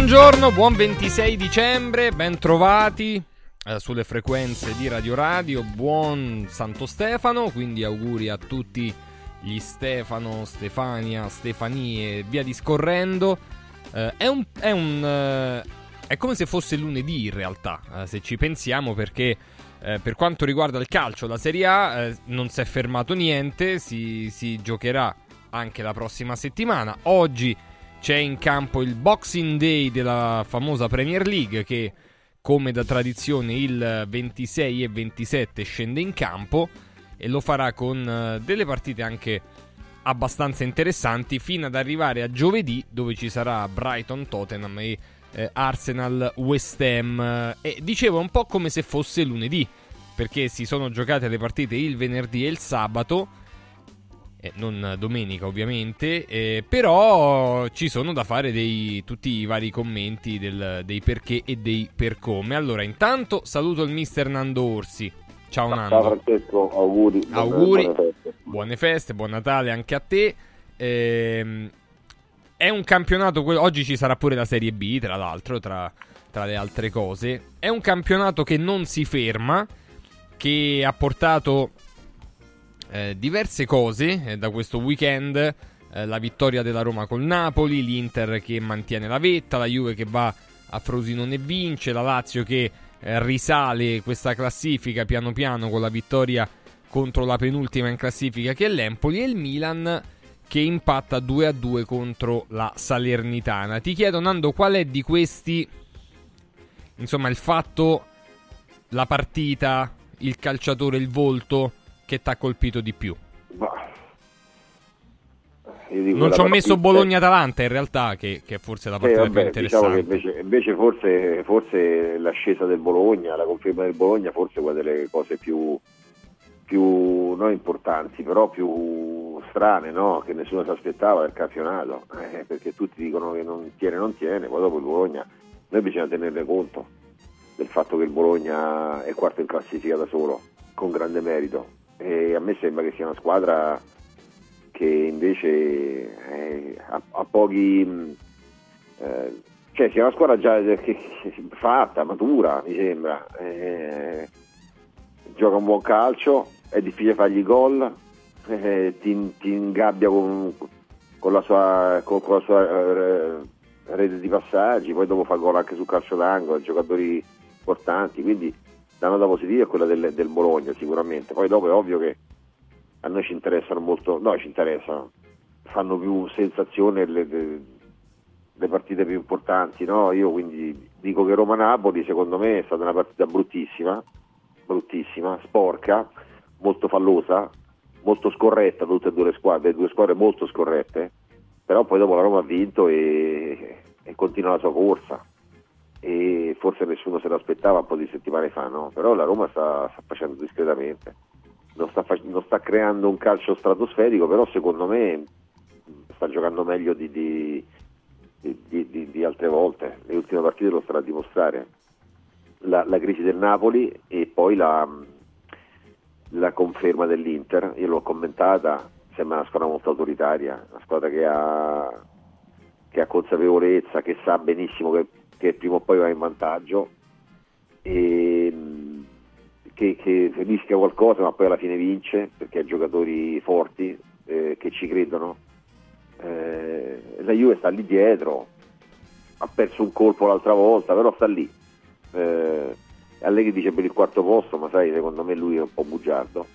Buongiorno, buon 26 dicembre, ben trovati eh, sulle frequenze di Radio Radio, buon Santo Stefano, quindi auguri a tutti gli Stefano, Stefania, Stefanie, via discorrendo. Eh, è un... È, un eh, è come se fosse lunedì in realtà, eh, se ci pensiamo, perché eh, per quanto riguarda il calcio, la Serie A eh, non si è fermato niente, si, si giocherà anche la prossima settimana. Oggi c'è in campo il Boxing Day della famosa Premier League che come da tradizione il 26 e 27 scende in campo e lo farà con eh, delle partite anche abbastanza interessanti fino ad arrivare a giovedì dove ci sarà Brighton Tottenham e eh, Arsenal West Ham. E dicevo un po' come se fosse lunedì perché si sono giocate le partite il venerdì e il sabato eh, non domenica ovviamente, eh, però ci sono da fare dei, tutti i vari commenti del, dei perché e dei per come. Allora, intanto saluto il mister Nando Orsi. Ciao Nando. Ciao Francesco, auguri. Auguri, buone feste, buone feste buon Natale anche a te. Eh, è un campionato, oggi ci sarà pure la Serie B, tra l'altro, tra, tra le altre cose. È un campionato che non si ferma, che ha portato eh, diverse cose eh, da questo weekend. Eh, la vittoria della Roma col Napoli, l'Inter che mantiene la vetta, la Juve che va a Frosinone e vince, la Lazio che eh, risale questa classifica piano piano con la vittoria contro la penultima in classifica che è l'Empoli e il Milan che impatta 2 a 2 contro la Salernitana. Ti chiedo Nando qual è di questi insomma il fatto la partita, il calciatore, il volto che ti ha colpito di più? non ci ho messo Bologna-Atalanta in realtà, che, che forse è la partita eh, vabbè, più interessante. Diciamo invece, invece forse, forse, l'ascesa del Bologna, la conferma del Bologna, forse è una delle cose più, più non importanti, però più strane, no? che nessuno si aspettava del campionato, eh, perché tutti dicono che non tiene, non tiene, poi dopo il Bologna, noi bisogna tenerne conto del fatto che il Bologna è quarto in classifica da solo, con grande merito, e a me sembra che sia una squadra che invece è, ha, pochi eh, cioè sia una squadra già fatta, matura mi sembra. Eh, gioca un buon calcio è difficile fargli gol eh, ti, ti, ingabbia con, con, la sua, con, con la sua eh, rete di passaggi poi dopo fa gol anche sul calcio d'angolo giocatori importanti quindi la nota positiva è quella del, del, Bologna sicuramente, poi dopo è ovvio che a noi ci interessano molto, no ci interessano, fanno più sensazione le, le, le partite più importanti, no? io quindi dico che Roma-Napoli secondo me è stata una partita bruttissima, bruttissima, sporca, molto fallosa, molto scorretta tutte e due le squadre, due squadre molto scorrette, però poi dopo la Roma ha vinto e, e continua la sua corsa e forse nessuno se l'aspettava un po' di settimane fa, no? però la Roma sta, sta facendo discretamente, non sta, non sta, creando un calcio stratosferico, però secondo me sta giocando meglio di, di, di, di altre volte, le ultime partite lo starà a dimostrare. La, la crisi del Napoli e poi la, la conferma dell'Inter, io l'ho commentata, sembra una squadra molto autoritaria, una squadra che ha, che ha consapevolezza, che sa benissimo che che prima o poi va in vantaggio e che, che rischia qualcosa ma poi alla fine vince perché ha giocatori forti eh, che ci credono. Eh, la Juve sta lì dietro, ha perso un colpo l'altra volta, però sta lì. Eh, Allegri dice per il quarto posto, ma sai, secondo me lui è un po' bugiardo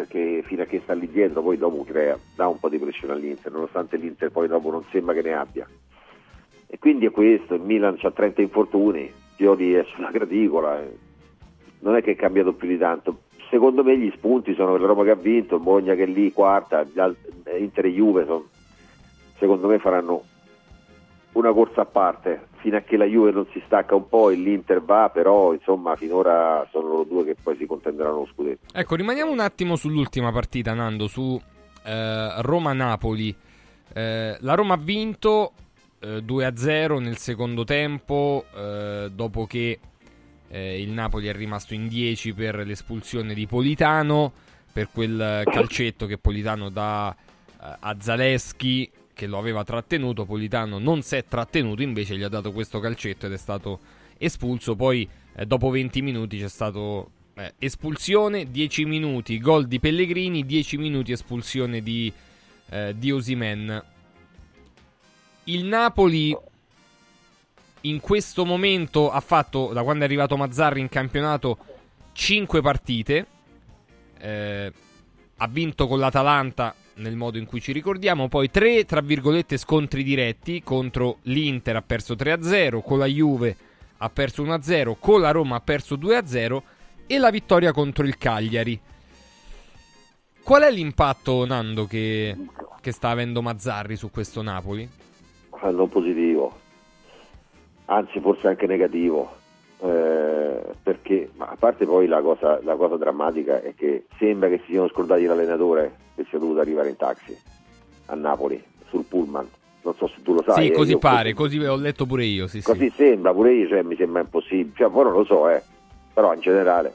perché fino a che sta lì dietro poi dopo crea, dà un po' di pressione all'Inter, nonostante l'Inter poi dopo non sembra che ne abbia. E quindi è questo, il Milan ha 30 infortuni, Pioli è sulla graticola, eh. non è che è cambiato più di tanto. Secondo me gli spunti sono la Roma che ha vinto, il Bologna che è lì quarta, Inter e Juve sono, secondo me faranno una corsa a parte fino a che la Juve non si stacca un po' e l'Inter va, però insomma finora sono loro due che poi si contenderanno lo scudetto. Ecco, rimaniamo un attimo sull'ultima partita, Nando, su eh, Roma-Napoli. Eh, la Roma ha vinto, 2-0 eh, nel secondo tempo, eh, dopo che eh, il Napoli è rimasto in 10 per l'espulsione di Politano, per quel calcetto che Politano dà a Zaleschi che lo aveva trattenuto, Politano non si è trattenuto, invece gli ha dato questo calcetto ed è stato espulso. Poi eh, dopo 20 minuti c'è stato eh, espulsione, 10 minuti gol di Pellegrini, 10 minuti espulsione di, eh, di Osimen. Il Napoli in questo momento ha fatto, da quando è arrivato Mazzarri in campionato, 5 partite. Eh, ha vinto con l'Atalanta nel modo in cui ci ricordiamo. Poi 3, tra virgolette, scontri diretti contro l'Inter ha perso 3-0, con la Juve ha perso 1-0, con la Roma ha perso 2-0 e la vittoria contro il Cagliari. Qual è l'impatto, Nando, che, che sta avendo Mazzarri su questo Napoli? Non positivo, anzi forse anche negativo. Eh, perché a parte poi la cosa, la cosa, drammatica è che sembra che si siano scordati l'allenatore che sia dovuto arrivare in taxi a Napoli sul pullman non so se tu lo sai sì così pare così, così ho letto pure io sì, così sì. sembra pure io cioè, mi sembra impossibile cioè, poi non lo so eh. però in generale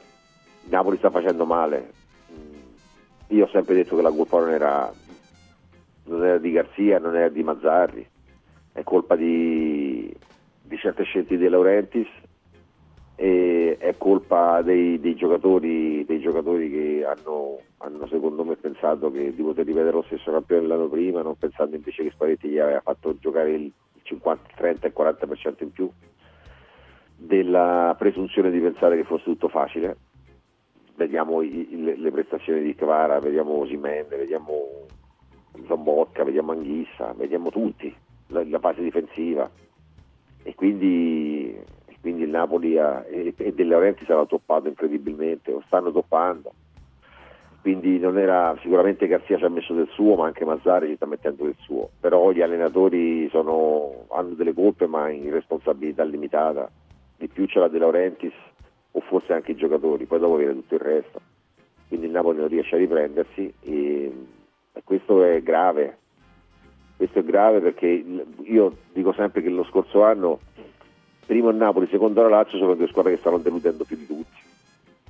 Napoli sta facendo male mm, io ho sempre detto che la colpa non era non era di Garzia non era di Mazzarri è colpa di, di certe scelte di Laurentiis è colpa dei, dei, giocatori, dei giocatori, che hanno, hanno, secondo me pensato che di poter rivedere lo stesso campione dell'anno prima, non pensando invece che Spalletti gli aveva fatto giocare il 50, 30 e 40% in più, della presunzione di pensare che fosse tutto facile. Vediamo i, le, le, prestazioni di Kvara, vediamo Osimen, vediamo Zambocca, vediamo Anghissa, vediamo tutti, la, la fase difensiva e quindi quindi il Napoli ha, e, e De Laurentiis sarà toppato incredibilmente, o stanno toppando. Quindi era, sicuramente Garzia ci ha messo del suo, ma anche Mazzari ci sta mettendo del suo. Però gli allenatori sono, hanno delle colpe, ma in responsabilità limitata. Di più ce l'ha De Laurentiis, o forse anche i giocatori, poi dopo viene tutto il resto. Quindi il Napoli non riesce a riprendersi e, e questo è grave. Questo è grave perché io dico sempre che lo scorso anno primo il Napoli, secondo la Lazio sono due squadre che stanno deludendo più di tutti.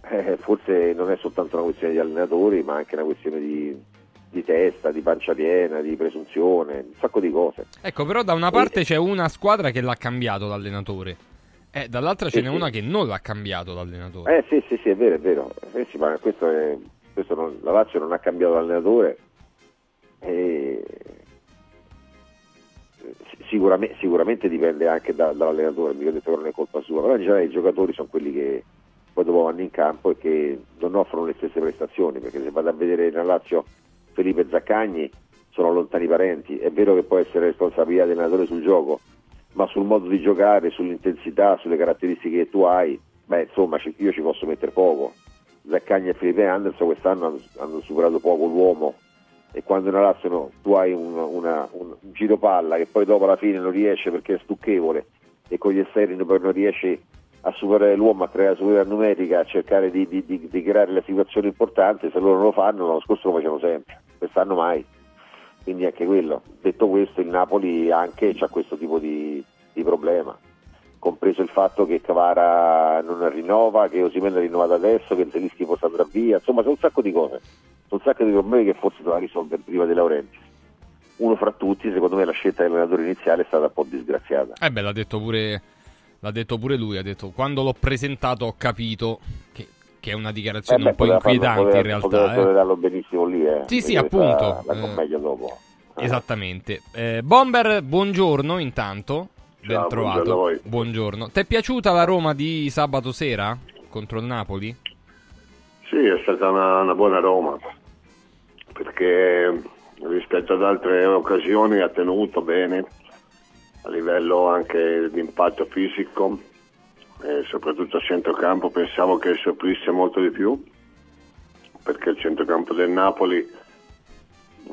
Eh, forse non è soltanto una questione di allenatori, ma anche una questione di, di testa, di pancia piena, di presunzione, un sacco di cose. Ecco, però da una parte e... c'è una squadra che l'ha cambiato l'allenatore. Eh, dall'altra ce n'è sì. una che non l'ha cambiato l'allenatore. Eh sì, sì, sì, è vero, è vero. Eh, sì, ma questo è, questo non, la Lazio non ha cambiato l'allenatore. E sicuramente, sicuramente dipende anche da, dall'allenatore, mi detto che non è colpa sua, però in generale i giocatori sono quelli che poi dopo vanno in campo e che non offrono le stesse prestazioni, perché se vado a vedere nel Lazio Felipe Zaccagni sono lontani parenti, è vero che può essere responsabilità dell'allenatore sul gioco, ma sul modo di giocare, sull'intensità, sulle caratteristiche che tu hai, beh insomma io ci posso mettere poco. Zaccagni e Felipe Anderson quest'anno hanno superato poco l'uomo e quando nella Lazio no, tu hai un, una, un, giro palla che poi dopo alla fine non riesce perché è stucchevole e con gli esterni non riesci a superare l'uomo, a creare la superiorità numerica, a cercare di, di, di, di, creare la situazione importante, se loro non lo fanno l'anno scorso lo facevano sempre, quest'anno mai. Quindi anche quello. Detto questo il Napoli anche ha questo tipo di, problema, compreso il fatto che Cavara non rinnova, che Osimena è rinnovato adesso, che Zelischi possa andare via, insomma c'è un sacco di cose un sacco di problemi che forse doveva risolvere prima di Laurenti. Uno fra tutti, secondo me, la scelta dell'allenatore iniziale è stata un po' disgraziata. Eh beh, l'ha detto pure, l'ha detto pure lui, ha detto quando l'ho presentato ho capito che, che è una dichiarazione eh beh, un po' inquietante poteva, in realtà. Poteva eh. darlo benissimo lì, eh. Sì, sì, appunto. La, la eh, dopo. Esattamente. Eh, Bomber, buongiorno intanto. Ben Ciao, trovato. Buongiorno, buongiorno. Ti è piaciuta la Roma di sabato sera contro il Napoli? Sì, è stata una, una buona Roma, perché rispetto ad altre occasioni ha tenuto bene a livello anche di impatto fisico e soprattutto a centrocampo pensavo che soffrisse molto di più perché il centrocampo del Napoli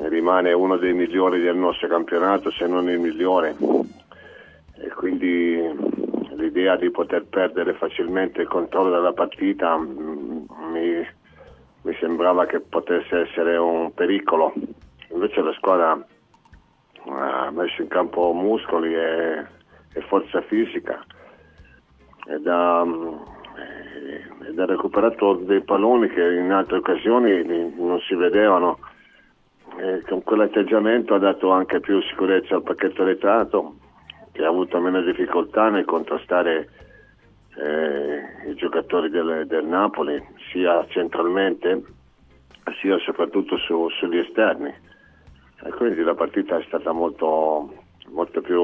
rimane uno dei migliori del nostro campionato se non il migliore e quindi l'idea di poter perdere facilmente il controllo della partita mm, mi, mi sembrava che potesse essere un pericolo. Invece la squadra ha messo in campo muscoli e, e forza fisica. Ed ha, mm, ed ha recuperato dei palloni che in altre occasioni non si vedevano. Eh, con quell'atteggiamento ha dato anche più sicurezza al pacchetto retrato che ha avuto meno difficoltà nel contrastare eh, i giocatori del, del, Napoli sia centralmente sia soprattutto su, sugli esterni e quindi la partita è stata molto, molto più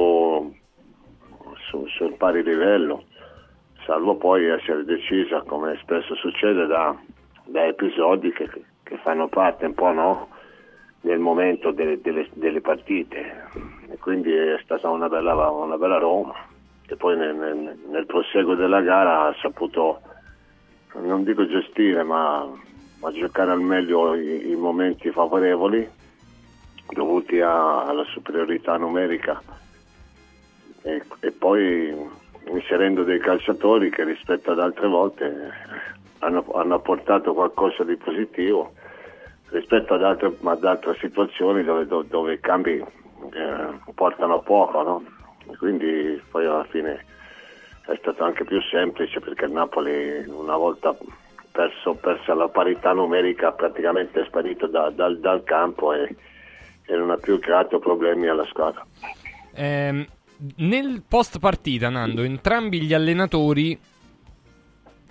su, sul pari livello salvo poi essere decisa come spesso succede da, da episodi che, che fanno parte un po' no? Nel momento delle, delle, delle, partite. E quindi è stata una bella, una bella Roma. Che poi nel, nel, nel, proseguo della gara ha saputo non dico gestire ma, ma giocare al meglio i, i momenti favorevoli dovuti a, alla superiorità numerica. E, e poi inserendo dei calciatori che rispetto ad altre volte hanno, hanno portato qualcosa di positivo rispetto ad altre, ad altre situazioni dove, dove, dove, i cambi eh, portano poco, no? quindi poi alla fine è stato anche più semplice perché il Napoli una volta perso, persa la parità numerica praticamente è sparito da, dal, dal, campo e, e, non ha più creato problemi alla squadra. Eh, nel post partita, Nando, entrambi gli allenatori,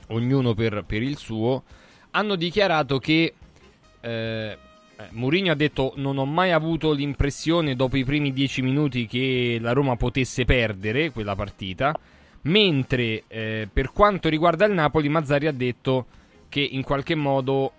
ognuno per, per il suo, hanno dichiarato che eh, eh, Mourinho ha detto non ho mai avuto l'impressione dopo i primi dieci minuti che la Roma potesse perdere quella partita, mentre eh, per quanto riguarda il Napoli Mazzari ha detto che in qualche modo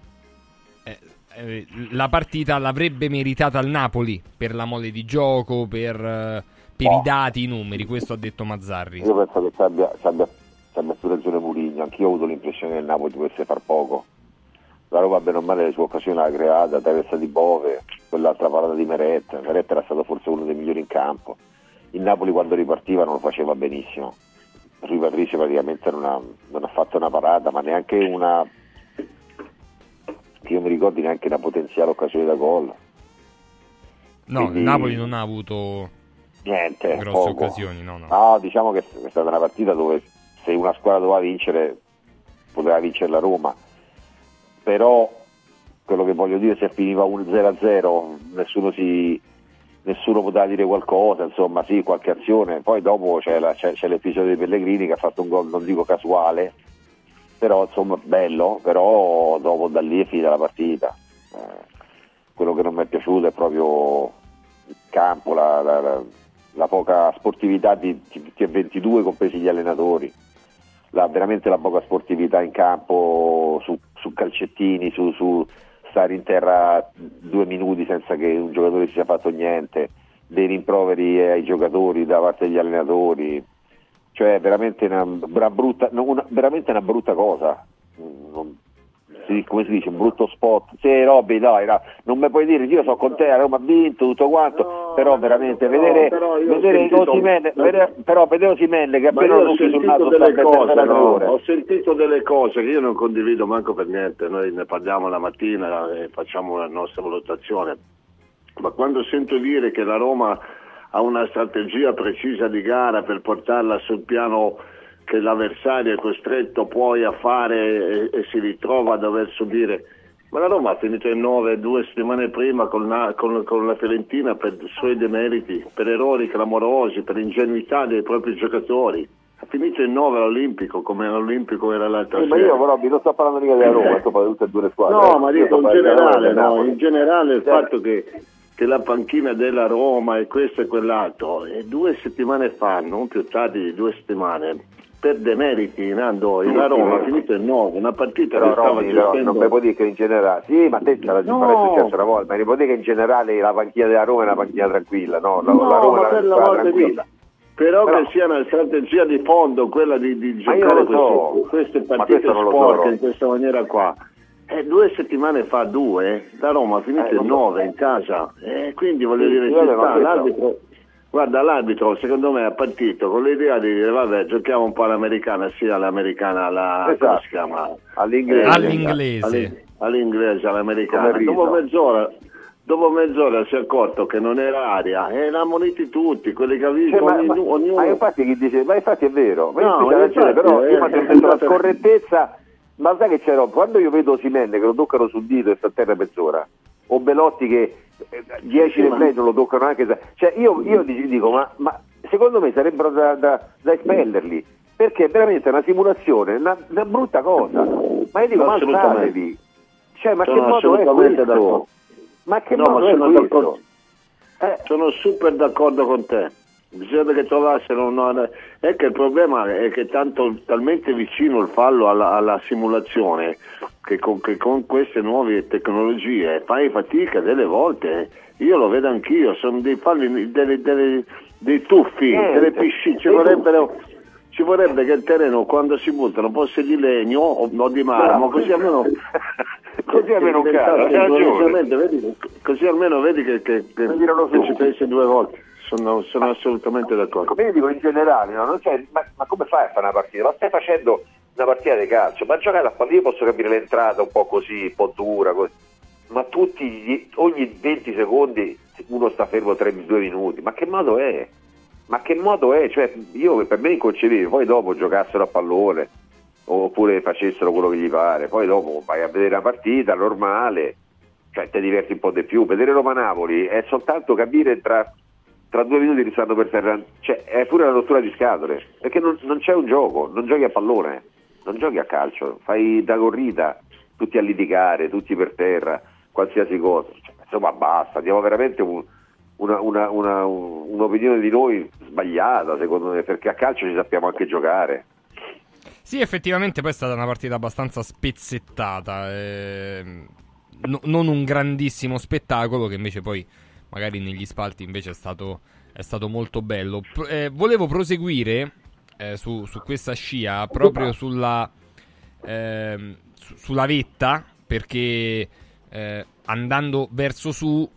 eh, eh la partita l'avrebbe meritata il Napoli per la mole di gioco, per, eh, per oh. i dati, i numeri, questo ha detto Mazzarri. Io penso che ci abbia, ci abbia, ci abbia più ragione Mourinho, anch'io ho avuto l'impressione che il Napoli dovesse far poco la Roma bene o male le sue occasioni l'ha creata, traversa di Bove, quell'altra parata di Meret, Meret era stato forse uno dei migliori in campo, il Napoli quando ripartiva non lo faceva benissimo, Rui Patricio praticamente non ha, non ha, fatto una parata, ma neanche una, che io mi ricordi neanche una potenziale occasione da gol. No, Quindi, il Napoli non ha avuto niente, grosse poco. occasioni, no, no. no, diciamo che è stata una partita dove se una squadra doveva vincere poteva vincere la Roma però quello che voglio dire se finiva un 0-0 nessuno, si, nessuno poteva dire qualcosa, insomma sì, qualche azione, poi dopo c'è, la, c'è, c'è l'episodio di Pellegrini che ha fatto un gol, non dico casuale, però insomma bello, però dopo da lì è finita la partita. Eh, quello che non mi è piaciuto è proprio il campo, la, la, la, poca sportività di T22 compresi gli allenatori la, veramente la poca sportività in campo su, su calcettini, su, su, stare in terra due minuti senza che un giocatore si sia fatto niente, dei rimproveri ai giocatori da parte degli allenatori, cioè veramente una, una, brutta, una, veramente una brutta cosa. Non, si, come si dice, un brutto spot. Sì, Robby, dai, no, non mi puoi dire, io sono con te, Roma ha vinto, tutto quanto, no, però veramente no, vedere, però vedere sentito, Osimene, no, vedere, però vedere Osimene che appena non si sul naso delle cose, ho sentito delle cose che io non condivido manco per niente, noi ne parliamo la mattina e facciamo la nostra valutazione, ma quando sento dire che la Roma ha una strategia precisa di gara per portarla sul piano che l'avversario è costretto poi a fare e, e, si ritrova a dover subire. Ma la Roma ha finito in 9 due settimane prima con la, con, con la Fiorentina per suoi demeriti, per errori clamorosi, per ingenuità dei propri giocatori. Ha finito in 9 all'Olimpico, come all'Olimpico era l'altra sì, sera. Ma io però non sto parlando mica della Roma, sto parlando di tutte e due le squadre. No, ma dico in generale, no, in generale il certo. fatto che che la panchina della Roma e questo e quell'altro, e due settimane fa, non più tardi di due settimane, per demeriti Nando la Roma ha finito in 9 una partita però, che stava Romy, gestendo non mi puoi dire che in generale sì ma te l'ha no. successo una volta ma mi puoi dire che in generale la panchina della Roma è una panchina tranquilla no, la, no la Roma è una panchina tranquilla. Però, però, che sia una strategia di fondo quella di, di giocare so. queste, queste partite sporche so, in questa maniera qua eh, due settimane fa due la Roma ha finito eh, in 9 in casa eh, quindi voglio sì, dire l'arbitro Guarda, l'arbitro secondo me è partito con l'idea di dire vabbè giochiamo un po' all'americana, sia all'americana alla, esatto. si chiama? All'inglese. Eh, all'inglese. all'inglese, all'americana. Dopo mezz'ora, dopo mezz'ora si è accorto che non era aria e l'ha ammoniti tutti, quelli che avevano cioè, ma, ognuno, ognuno... ma, infatti chi dice, ma infatti è vero, ma no, ragione, però io mi sento la scorrettezza, ma sai che c'era, quando io vedo Simenne che lo toccano sul dito e sta a terra mezz'ora, o Belotti che 10 sì, replay non lo toccano anche cioè io, io dico ma, ma, secondo me sarebbero da, da, da espellerli perché è veramente una simulazione una, una brutta cosa. Ma io dico ma alzatevi. Cioè ma sono che modo è questo? d'accordo. ma che no, modo è questo? eh. sono super d'accordo con te. Bisogna che trovassero una... è che il problema è che tanto talmente vicino il fallo alla, alla simulazione che con, che con, queste nuove tecnologie fai fatica delle volte io lo vedo anch'io sono dei falli delle, delle, dei tuffi eh, delle piscine. Ci vorrebbero ci vorrebbe che il terreno quando si buttano fosse di legno o, di marmo così almeno così almeno vedi, così almeno vedi che, che, che, che ci pensi due volte. Sono, sono ma, assolutamente d'accordo. Come dico in generale, no? ma, ma, come fai a fare una partita? Ma stai facendo una partita di calcio, ma giocare a pallone io posso capire l'entrata un po' così, un po' dura, così. ma tutti, ogni 20 secondi uno sta fermo 3-2 minuti, ma che modo è? Ma che modo è? Cioè, io per me è inconcepibile, poi dopo giocassero a pallone oppure facessero quello che gli pare, poi dopo vai a vedere la partita normale, cioè ti diverti un po' di più. Vedere Roma-Napoli è soltanto capire tra tra due minuti ti stanno per terra, cioè è pure una rottura di scatole, perché non, non, c'è un gioco, non giochi a pallone, non giochi a calcio, fai da corrida, tutti a litigare, tutti per terra, qualsiasi cosa, cioè, insomma basta, diamo veramente un, una, una, una, un'opinione di noi sbagliata secondo me, perché a calcio ci sappiamo anche giocare. Sì, effettivamente poi è stata una partita abbastanza spezzettata, eh, no, non un grandissimo spettacolo che invece poi magari negli spalti invece è stato, è stato molto bello. eh, volevo proseguire eh, su, su, questa scia proprio sulla, eh, su, sulla vetta perché eh, andando verso su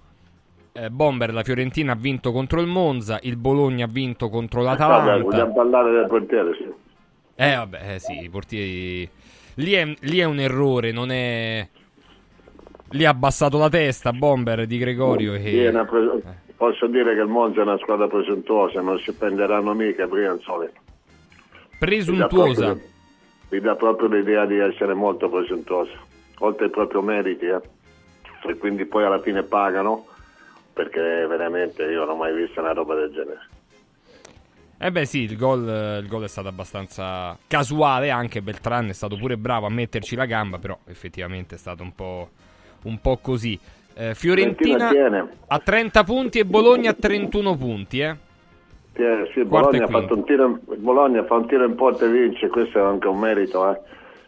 eh, Bomber la Fiorentina ha vinto contro il Monza, il Bologna ha vinto contro l'Atalanta. Vogliamo parlare del portiere, sì. Eh vabbè, eh, sì, i portieri... Lì è, lì è un errore, non è lì ha abbassato la testa Bomber di Gregorio. E... Pre... Posso dire che il Monza è una squadra presuntuosa, non si prenderanno mica Brianzoli. Presuntuosa? Mi dà, proprio, l'idea di essere molto presuntuosa, oltre ai propri meriti, eh. e quindi poi alla fine pagano, perché veramente io non ho mai visto una roba del genere. Eh beh sì, il gol, il gol, è stato abbastanza casuale, anche Beltran è stato pure bravo a metterci la gamba, però effettivamente è stato un po' un po' così. Eh, Fiorentina a 30 punti e Bologna a 31 punti, eh? Tiene, sì, Bologna, fa un tiro, Bologna fa un tiro in porta e vince, questo è anche un merito, eh?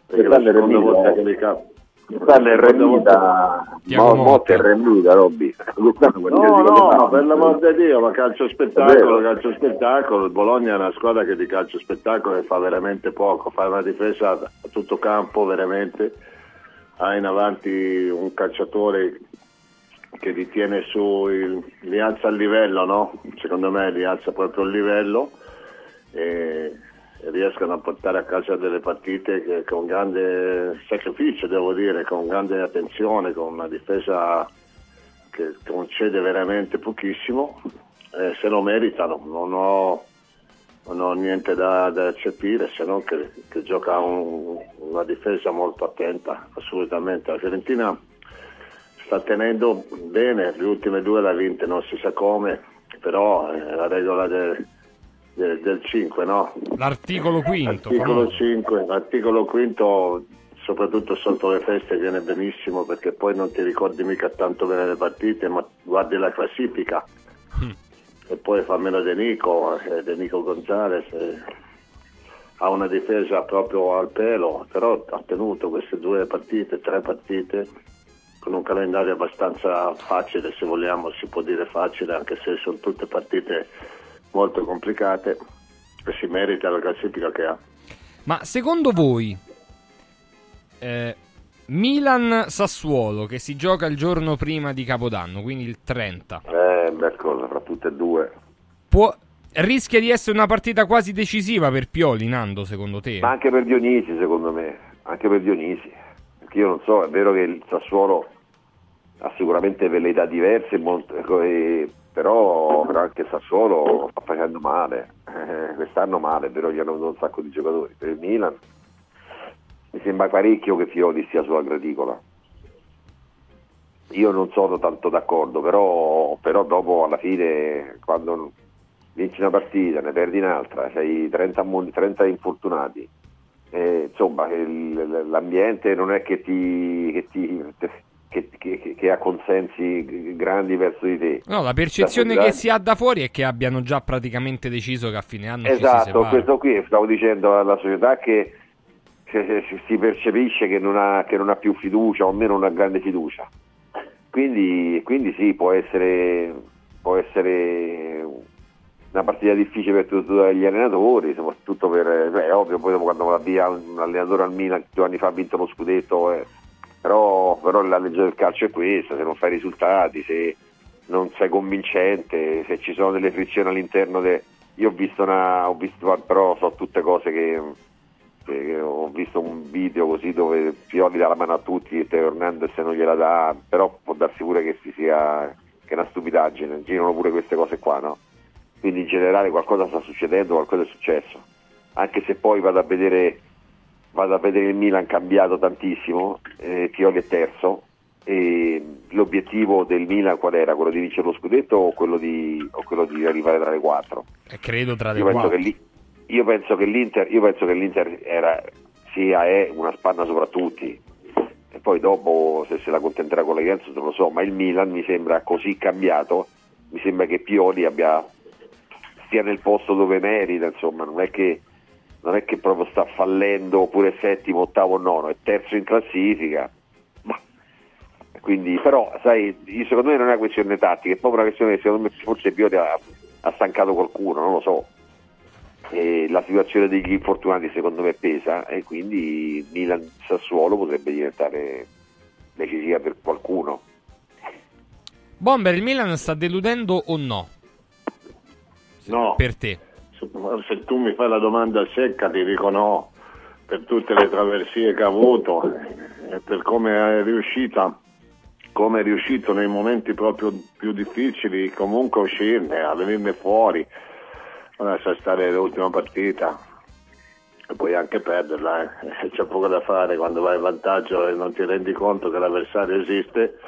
Perché la seconda volta che li cap- quest'anno è remita Motte è remita Robby. No no, no. per l'amor di Dio ma calcio spettacolo calcio spettacolo. Il Bologna è una squadra che di calcio spettacolo fa veramente poco fa una difesa a tutto campo veramente. Ha in avanti un calciatore che li tiene su, li alza il livello, no? secondo me li alza proprio il livello e, e riescono a portare a casa delle partite che, con grande sacrificio, devo dire, con grande attenzione, con una difesa che concede veramente pochissimo, eh, se lo meritano. Non ho non ho niente da, da eccepire se non che, che gioca un, una difesa molto attenta, assolutamente. La Fiorentina sta tenendo bene, le ultime due l'ha vinte non si sa come, però è la regola del, del, del 5, no? L'articolo quinto. L'articolo 5, l'articolo quinto soprattutto sotto le feste viene benissimo perché poi non ti ricordi mica tanto bene le partite, ma guardi la classifica. Mm e poi fa meno De Nico, eh, De Nico Gonzalez eh, ha una difesa proprio al pelo, però ha tenuto queste due partite, tre partite con un calendario abbastanza facile, se vogliamo si può dire facile, anche se sono tutte partite molto complicate e si merita la classifica che ha. Ma secondo voi eh, Milan-Sassuolo che si gioca il giorno prima di Capodanno, quindi il 30. Eh, bel cosa, fra tutte e due. Può, rischia di essere una partita quasi decisiva per Pioli, Nando, secondo te? Ma anche per Dionisi, secondo me. Anche per Dionisi. Perché io non so, è vero che il Sassuolo ha sicuramente velleità diverse, però, però anche il Sassuolo sta facendo male. Eh, quest'anno male, però gli hanno avuto un sacco di giocatori. Per il Milan mi sembra parecchio che Fiori sia sulla graticola. io non sono tanto d'accordo, però, però dopo alla fine quando vinci una partita, ne perdi un'altra, hai 30, 30 infortunati, eh, insomma l'ambiente non è che ti, che ti che, che, che, ha consensi grandi verso di te. No, la percezione che si ha da fuori è che abbiano già praticamente deciso che a fine anno esatto, questo qui stavo dicendo alla società che si percepisce che non, ha, che non ha più fiducia o almeno una grande fiducia. Quindi, quindi sì, può essere, può essere una partita difficile per tutti gli allenatori, soprattutto per, cioè, è ovvio, poi dopo quando va via un allenatore al Milan, due anni fa ha vinto lo scudetto, eh, però, però, la legge del calcio è questa, se non fai risultati, se non sei convincente, se ci sono delle frizioni all'interno de... Io ho visto una, ho visto, però so tutte cose che, che, ho visto un video così dove Pioli dà la mano a tutti e Teo Hernandez non gliela dà, però può darsi pure che si sia che è una stupidaggine, girano pure queste cose qua, no? Quindi in generale qualcosa sta succedendo, qualcosa è successo. Anche se poi vado a vedere vado a vedere il Milan cambiato tantissimo, eh, Pioli è terzo, e l'obiettivo del Milan qual era? Quello di vincere lo scudetto o quello di, o quello di arrivare tra le quattro? Eh, credo tra le io quattro. Penso io, penso che l'Inter, io penso che l'Inter era, sia è una spanna sopra tutti e poi dopo se se la contenterà con la Juventus non lo so, ma il Milan mi sembra così cambiato, mi sembra che Pioli abbia, stia nel posto dove merita, insomma, non è che non è che proprio sta fallendo oppure settimo, ottavo, nono, è terzo in classifica. Ma, quindi, però, sai, secondo me non è una questione tattica, è proprio una questione che secondo me forse Pioti ha, ha stancato qualcuno, non lo so. E la situazione degli infortunati secondo me pesa e quindi Milan-Sassuolo potrebbe diventare decisiva per qualcuno. Bomber, il Milan sta deludendo o no? No. Per te? Se tu mi fai la domanda secca ti dico no, per tutte le traversie che ha avuto e per come è riuscita, come è riuscito nei momenti proprio più difficili comunque a uscirne, a venirne fuori, lascia stare l'ultima partita e puoi anche perderla, eh. c'è poco da fare quando vai in vantaggio e non ti rendi conto che l'avversario esiste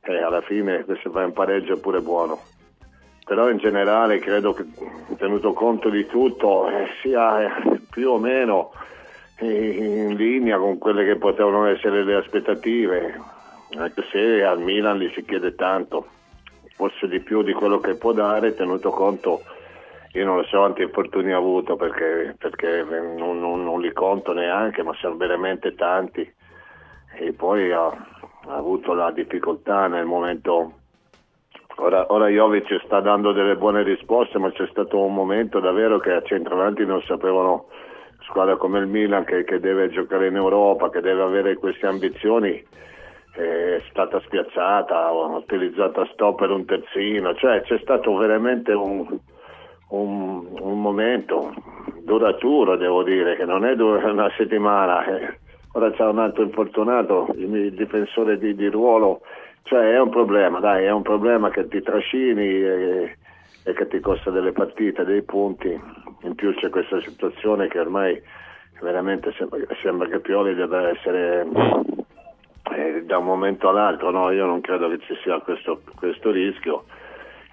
e alla fine se fai un pareggio è pure buono però in generale credo che tenuto conto di tutto eh, sia eh, più o meno in linea con quelle che potevano essere le aspettative, anche se al Milan gli si chiede tanto, forse di più di quello che può dare, tenuto conto, io non lo so quanti infortuni ha avuto perché, perché non, non, non, li conto neanche, ma sono veramente tanti, e poi ha, ha avuto la difficoltà nel momento Ora, ora Jovic sta dando delle buone risposte, ma c'è stato un momento davvero che a centravanti non sapevano, squadra come il Milan che, che deve giocare in Europa, che deve avere queste ambizioni, è stata spiazzata, ha utilizzato a stop per un terzino, cioè c'è stato veramente un, un, un momento duraturo, devo dire, che non è una settimana. Eh. Ora c'è un altro infortunato, il difensore di, di ruolo cioè è un problema, dai, è un problema che ti trascini e, e che ti costa delle partite, dei punti. In più c'è questa situazione che ormai veramente sembra, sembra che Pioli debba essere eh, da un momento all'altro, no? Io non credo che ci sia questo, questo rischio.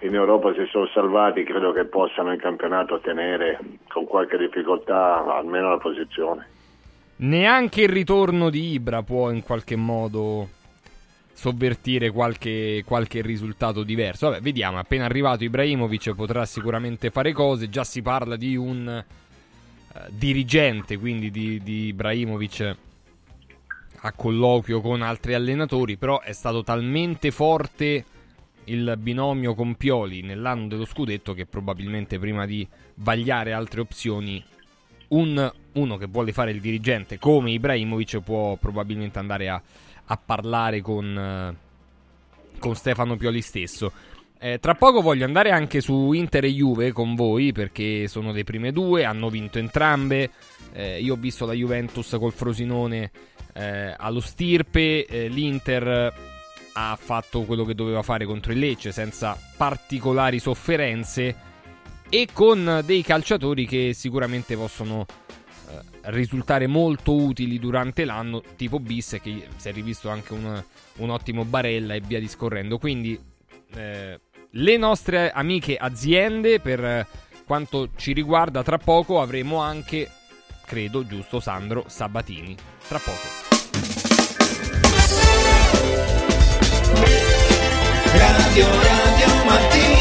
In Europa si sono salvati, credo che possano in campionato tenere con qualche difficoltà almeno la posizione. Neanche il ritorno di Ibra può in qualche modo sovvertire qualche, qualche, risultato diverso. Vabbè, vediamo. Appena arrivato Ibrahimovic potrà sicuramente fare cose. Già si parla di un uh, dirigente, quindi di, di Ibrahimovic a colloquio con altri allenatori. Però è stato talmente forte il binomio con Pioli nell'anno dello scudetto che probabilmente prima di vagliare altre opzioni un, uno che vuole fare il dirigente come Ibrahimovic può probabilmente andare a a parlare con, con Stefano Pioli stesso. Eh, tra poco voglio andare anche su Inter e Juve con voi perché sono le prime due, hanno vinto entrambe. Eh, io ho visto la Juventus col Frosinone eh, allo stirpe, eh, l'Inter ha fatto quello che doveva fare contro il Lecce senza particolari sofferenze e con dei calciatori che sicuramente possono risultare molto utili durante l'anno, tipo bis, che si è rivisto anche un, un ottimo Barella e via discorrendo. Quindi eh, le nostre amiche aziende, per quanto ci riguarda, tra poco avremo anche, credo, giusto, Sandro Sabatini. Tra poco. Radio Radio Mattino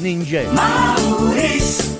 Ninja. Maurício.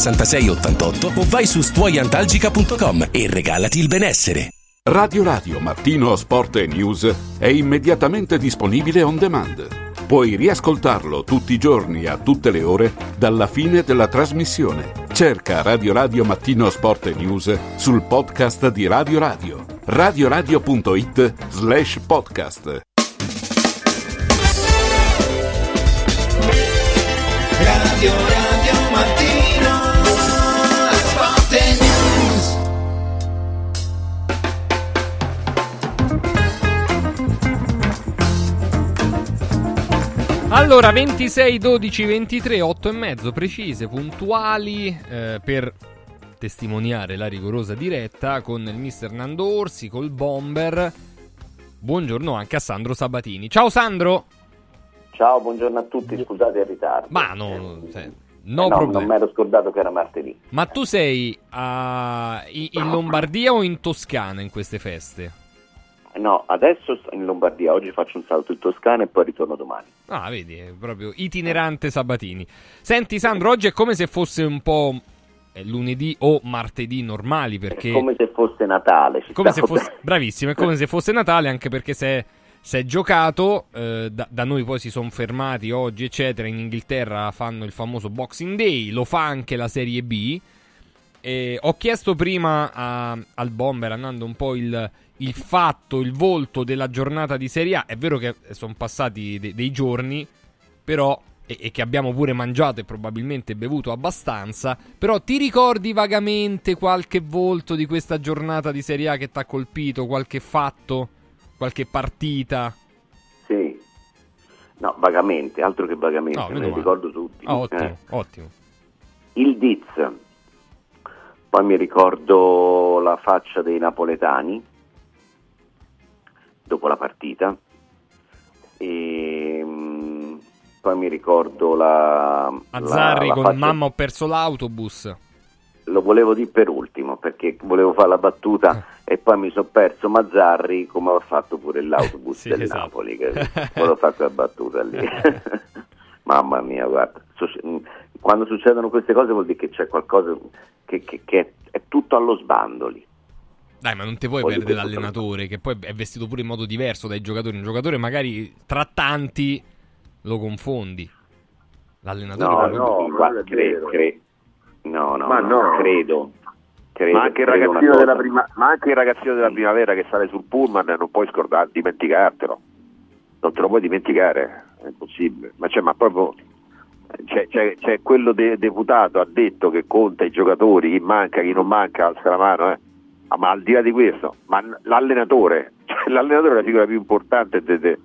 66 88 o vai su stuoiantalgica.com e regalati il benessere. Radio Radio Mattino Sport e News è immediatamente disponibile on demand. Puoi riascoltarlo tutti i giorni a tutte le ore dalla fine della trasmissione. Cerca Radio Radio Mattino Sport e News sul podcast di Radio Radio. radioradio.it slash podcast. Allora, 26, 12, 23, 8 e mezzo precise, puntuali eh, per testimoniare la rigorosa diretta con il mister Nando Orsi, col bomber. buongiorno anche a Sandro Sabatini. Ciao Sandro! Ciao, buongiorno a tutti, scusate il ritardo. Ma no, cioè, Eh, no no, problema. non mi ero scordato che era martedì. Ma tu sei in in Lombardia o in Toscana in queste feste? No, adesso sto in Lombardia, oggi faccio un salto in Toscana e poi ritorno domani. Ah, vedi, è proprio itinerante Sabatini. Senti Sandro, oggi è come se fosse un po' lunedì o martedì normali perché... È come se fosse Natale. come se fosse, bravissimo, è come se fosse Natale anche perché si è, si è giocato, eh, da, da noi poi si sono fermati oggi eccetera, in Inghilterra fanno il famoso Boxing Day, lo fa anche la Serie B. E ho chiesto prima a- al Bomber, andando un po' il, il fatto, il volto della giornata di Serie A, è vero che sono passati de- dei giorni, però e, e che abbiamo pure mangiato e probabilmente bevuto abbastanza, però ti ricordi vagamente qualche volto di questa giornata di Serie A che ti ha colpito, qualche fatto, qualche partita? Sì. No, vagamente, altro che vagamente, No, me male. ricordo tutti. Ah, ottimo, Eh. ottimo. Il Diz, poi mi ricordo la faccia dei napoletani dopo la partita, e mm, poi mi ricordo la... Azzarri la- la con faccia- mamma ho perso l'autobus. Lo volevo dire per ultimo perché volevo fare la battuta e poi mi sono perso Mazzarri come ho fatto pure l'autobus Sì, del esatto. Napoli, che volevo fare quella battuta lì. Mamma mia, guarda, quando succedono queste cose vuol dire che c'è qualcosa che, che- che è, tutto allo sbandoli. Dai, ma non ti di perdere l'allenatore, che poi è vestito pure in modo diverso dai giocatori. Un giocatore magari tra tanti lo confondi. L'allenatore No, no, guarda, cre- cre- no, no, Ma no, no. credo. credo ma, anche il credo prima- ma anche il ragazzino della primavera che sale sul pullman non puoi scordare, dimenticartelo. Non te lo puoi dimenticare, è impossibile. Ma, c'è, ma proprio c'è, c'è- c'è quello de- deputato ha detto che conta i giocatori, chi manca, chi non manca, alza la mano, eh. Ah, ma al di là di questo, ma l'allenatore, cioè, l'allenatore è la figura più importante de- de-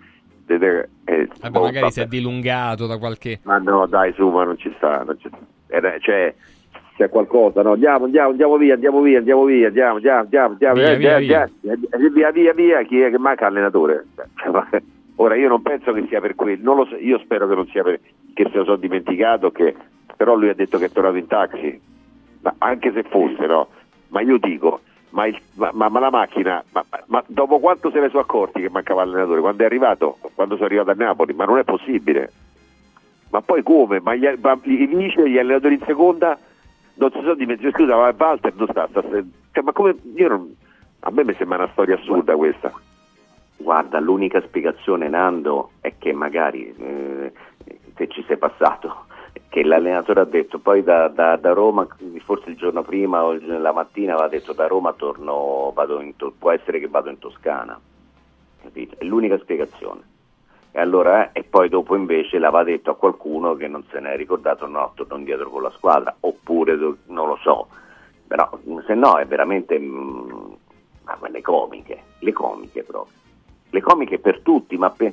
de- de- eh, Vabbè, boh, magari si è vabbè. dilungato da qualche... Ma no, dai, su, ma non ci sta. Non ci sta. Era- cioè, c'è qualcosa, no? Andiamo, andiamo, andiamo via, andiamo via, andiamo via, andiamo, andiamo, andiamo, andiamo, Via, eh, via, via, via, via, via, via, chi è che manca allenatore? Cioè, Ora io non penso che sia per quello, so, io spero che non sia per che se lo sono dimenticato, che, però lui ha detto che è tornato in taxi, ma anche se fosse, no? Ma io dico, ma, il- ma- ma- ma la macchina, ma, dopo quanto se ne sono accorti che mancava l'allenatore? Quando è arrivato, quando sono arrivato a Napoli, ma non è possibile. Ma poi come? Ma gli, ma i vice, gli allenatori in seconda non si sono dimenticati. Scusa, ma Walter non sta, sta- cioè, ma come non- a me mi sembra una storia assurda questa. Guarda, l'unica spiegazione, Nando, è che magari eh, se ci sei passato, che l'allenatore ha detto. Poi da, da- da Roma, forse il giorno prima o la mattina aveva detto da Roma torno, vado in può essere che vado in Toscana, capito? È l'unica spiegazione. E allora, eh, e poi dopo invece l'aveva detto a qualcuno che non se ne è ricordato, no, torno indietro con la squadra, oppure non lo so, però se no è veramente mm, ma le comiche, le comiche proprio le comiche per tutti, ma per-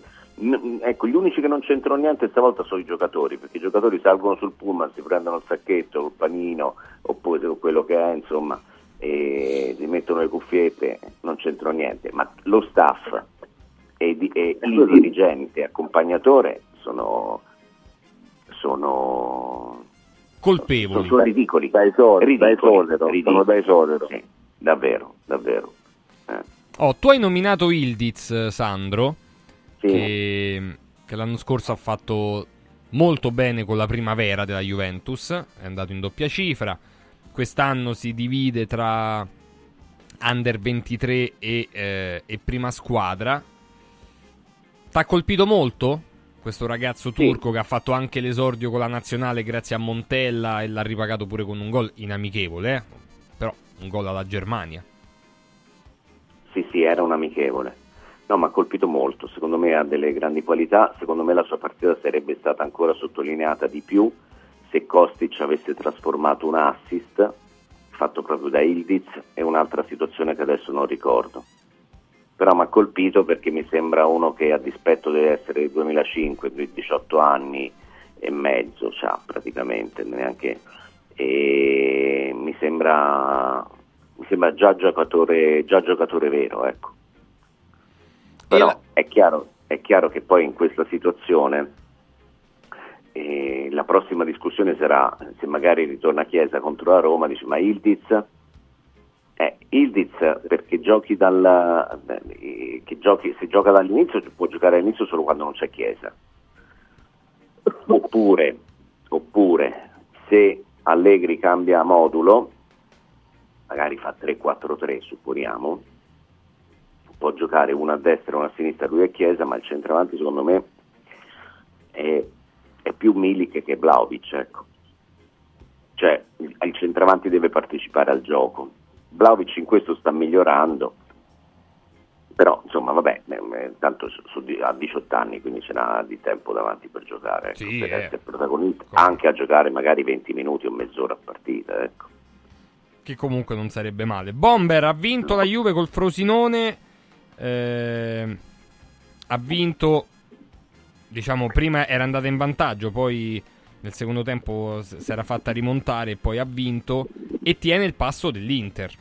ecco, gli unici che non c'entrano niente stavolta sono i giocatori, perché i giocatori salgono sul pullman, si prendono il sacchetto, il panino, oppure quello che è, insomma, e si mettono le cuffiette, non c'entrano niente, ma lo staff e, di- e il dirigente accompagnatore sono, sono, Colpevoli. sono ridicoli. Dai soldi, dai Ridicoli, soldi, no? ridicoli. sono dai soldi. Sì, davvero, davvero. Eh. Oh, tu hai nominato Ildiz, eh, Sandro, Sì. che, che l'anno scorso ha fatto molto bene con la primavera della Juventus, è andato in doppia cifra. Quest'anno si divide tra under 23 e, eh, e prima squadra. T'ha colpito molto questo ragazzo turco che ha fatto anche l'esordio con la nazionale grazie a Montella e l'ha ripagato pure con un gol inamichevole, eh? però un gol alla Germania. Sì, sì, era un amichevole. No, mi ha colpito molto, secondo me ha delle grandi qualità, secondo me la sua partita sarebbe stata ancora sottolineata di più se Kostic avesse trasformato un assist fatto proprio da Ildiz e un'altra situazione che adesso non ricordo. Però mi ha colpito perché mi sembra uno che a dispetto di essere del 2005, di 18 anni e mezzo, c'ha praticamente, neanche, e mi sembra, mi sembra già giocatore, già giocatore vero, ecco. Però la- è, chiaro, è chiaro che poi in questa situazione eh, la prossima discussione sarà se magari ritorna Chiesa contro la Roma, dice ma Ildiz? Eh, Ildiz perché giochi dal, eh, che giochi, se gioca dall'inizio può giocare all'inizio solo quando non c'è Chiesa. Oppure, oppure se Allegri cambia modulo, magari fa 3-4-3 supponiamo, può giocare una a destra e una a sinistra lui e Chiesa, ma il centravanti secondo me è, è più Milik che Vlaovic, ecco. Cioè il, il centravanti deve partecipare al gioco. Vlaovic in questo sta migliorando, però insomma vabbè, eh, eh, tanto ha 18 anni, quindi ce n'ha di tempo davanti per giocare, ecco, Sì, per eh. essere protagonista, anche a giocare magari 20 minuti o mezz'ora a partita, ecco. Che comunque non sarebbe male. Bomber ha vinto la Juve col Frosinone. eh, ha vinto, diciamo, prima era andata in vantaggio, poi nel secondo tempo si era fatta rimontare e poi ha vinto. E tiene il passo dell'Inter.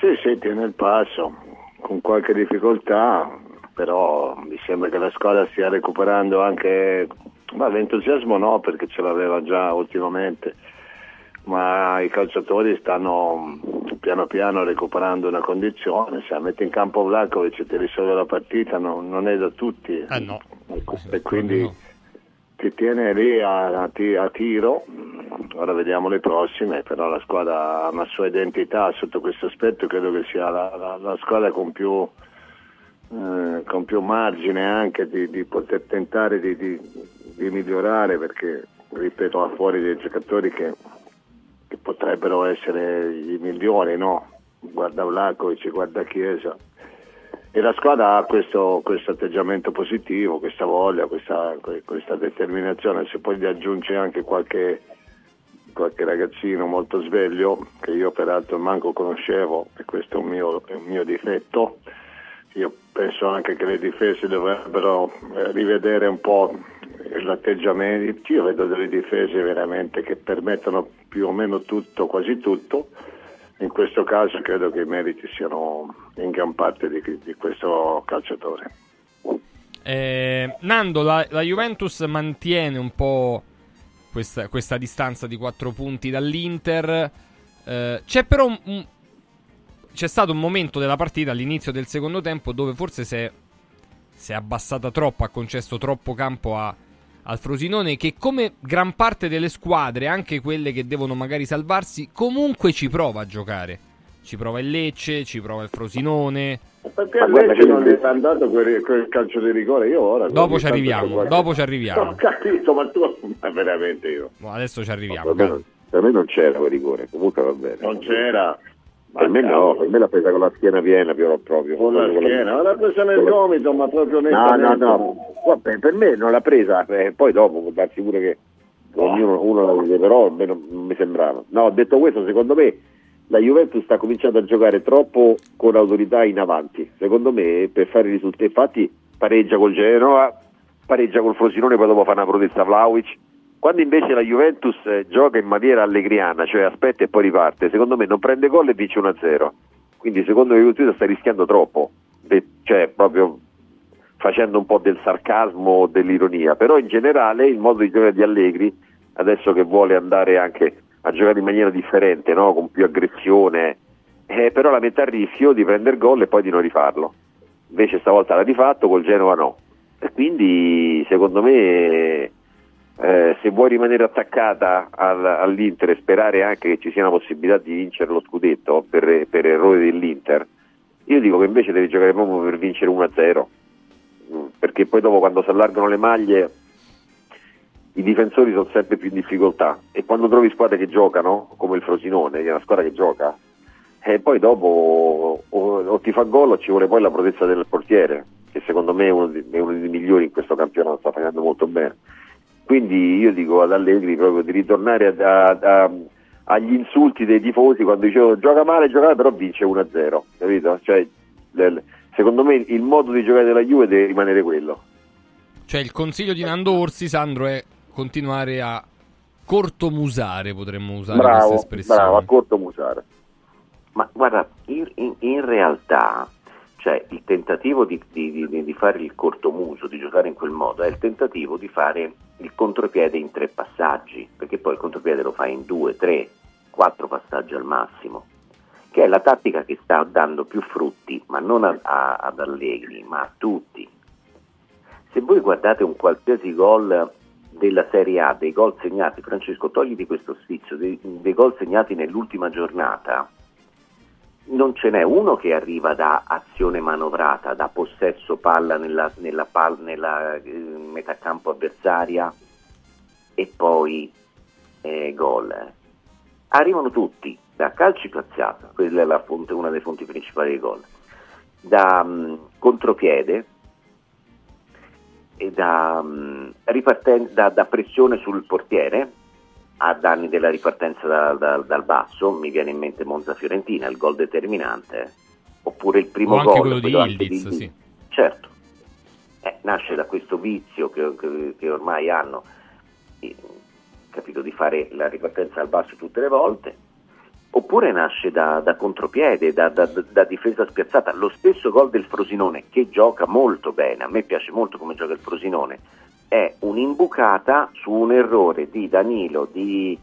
Sì, sì, tiene il passo, con qualche difficoltà, però mi sembra che la squadra stia recuperando anche, ma l'entusiasmo no perché ce l'aveva già ultimamente, ma i calciatori stanno piano piano recuperando una condizione, se metti in campo Vlakovic e ti risolve la partita no- non è da tutti. Eh no. E quindi ti tiene lì a, a a tiro, ora vediamo le prossime, però la squadra ha una sua identità sotto questo aspetto, credo che sia la, la- la squadra con più, eh, con più margine anche di, di poter tentare di, di- di migliorare perché, ripeto, ha fuori dei giocatori che, che potrebbero essere i migliori, no? Guarda Vlakovic, guarda Chiesa. E la squadra ha questo, questo atteggiamento positivo, questa voglia, questa, que- questa determinazione. Se poi gli aggiunge anche qualche, qualche ragazzino molto sveglio, che io peraltro manco conoscevo, e questo è un mio, è un mio difetto, io penso anche che le difese dovrebbero eh, rivedere un po' l'atteggiamento. Io vedo delle difese veramente che permettono più o meno tutto, quasi tutto. In questo caso credo che i meriti siano in gran parte di, di questo calciatore. Eh, Nando, la, la Juventus mantiene un po' questa, questa distanza di 4 punti dall'Inter. Eh, c'è però un, un- c'è stato un momento della partita all'inizio del secondo tempo dove forse si è, si è abbassata troppo, ha concesso troppo campo a- al Frosinone che come gran parte delle squadre, anche quelle che devono magari salvarsi, comunque ci prova a giocare. Ci prova il Lecce, ci prova il Frosinone. Perché a Lecce non gli è andato quel, quel calcio di rigore? Io ora. Dopo ci arriviamo, dopo ci arriviamo. Ho capito, ma tu. Ma veramente io. Adesso ci arriviamo. Per me, non- per me non c'era quel rigore, comunque va bene. Non c'era. Per me no, per me l'ha presa con la schiena piena però proprio. Con la schiena, ma l'ha presa nel gomito, ma proprio No, no, nettamente. no. Vabbè, per me non l'ha presa, eh, poi dopo può darsi pure che ognuno uno la vede, però almeno non mi sembrava. No, detto questo, secondo me la Juventus sta cominciando a giocare troppo con autorità in avanti. Secondo me per fare i risultati, infatti pareggia col Genoa, pareggia col Frosinone, poi dopo fa una protesta a Vlaovic. Quando invece la Juventus eh, gioca in maniera allegriana, cioè aspetta e poi riparte, secondo me non prende gol e vince 1-0. Quindi secondo me Juventus sta rischiando troppo, cioè proprio facendo un po' del sarcasmo, dell'ironia, però in generale il modo di giocare di Allegri, adesso che vuole andare anche a giocare in maniera differente, no? con più aggressione, eh, però la mette a rischio di prendere gol e poi di non rifarlo. Invece stavolta l'ha rifatto, col Genova no. E quindi secondo me eh, se vuoi rimanere attaccata al- all'Inter e sperare anche che ci sia una possibilità di vincere lo scudetto per, per errore dell'Inter, io dico che invece devi giocare proprio per vincere 1-0 Mm, perché poi dopo quando si allargano le maglie i difensori sono sempre più in difficoltà. E quando trovi squadre che giocano come il Frosinone, che è una squadra che gioca e poi dopo o, o ti fa gol o ci vuole poi la protezza del portiere che secondo me è uno, di- è uno dei migliori in questo campionato, sta facendo molto bene quindi io dico ad Allegri proprio di ritornare a- a- a- agli insulti dei tifosi quando dicevo gioca male, gioca male, però vince 1-0 capito? Cioè, le- secondo me il modo di giocare della Juve deve rimanere quello Cioè, il consiglio di Nando Orsi, Sandro, è continuare a cortomusare, potremmo usare questa Bravo, espressione. bravo, a corto musare. Ma guarda, in, in- in realtà Cioè il tentativo di, di- di- di fare il cortomuso, di giocare in quel modo, è il tentativo di fare il contropiede in tre passaggi, perché poi il contropiede lo fai in due, tre, quattro passaggi al massimo, che è la tattica che sta dando più frutti, ma non a- a- ad Allegri, ma a tutti. Se voi guardate un qualsiasi gol della Serie A, dei gol segnati, Francesco, togliti questo sfizio, dei, dei gol segnati nell'ultima giornata, non ce n'è uno che arriva da azione manovrata, da possesso palla nella, nella pal- nella, eh, metà campo avversaria e poi eh, gol. eh. Arrivano tutti da calci piazzata, quella è fonte- una delle fonti principali dei gol, da mh, contropiede e da, mh, riparten- da- da pressione sul portiere a danni della ripartenza da- da- dal basso, mi viene in mente Monza Fiorentina, il gol determinante, oppure il primo o anche gol, quello di quello anche Ildiz, di- sì. Certo, Eh, nasce da questo vizio che, che- che ormai hanno, eh, capito, di fare la ripartenza al basso tutte le volte, oppure nasce da, da contropiede, da, da- da difesa spiazzata. Lo stesso gol del Frosinone, che gioca molto bene, a me piace molto come gioca il Frosinone, è un'imbucata su un errore di Danilo, di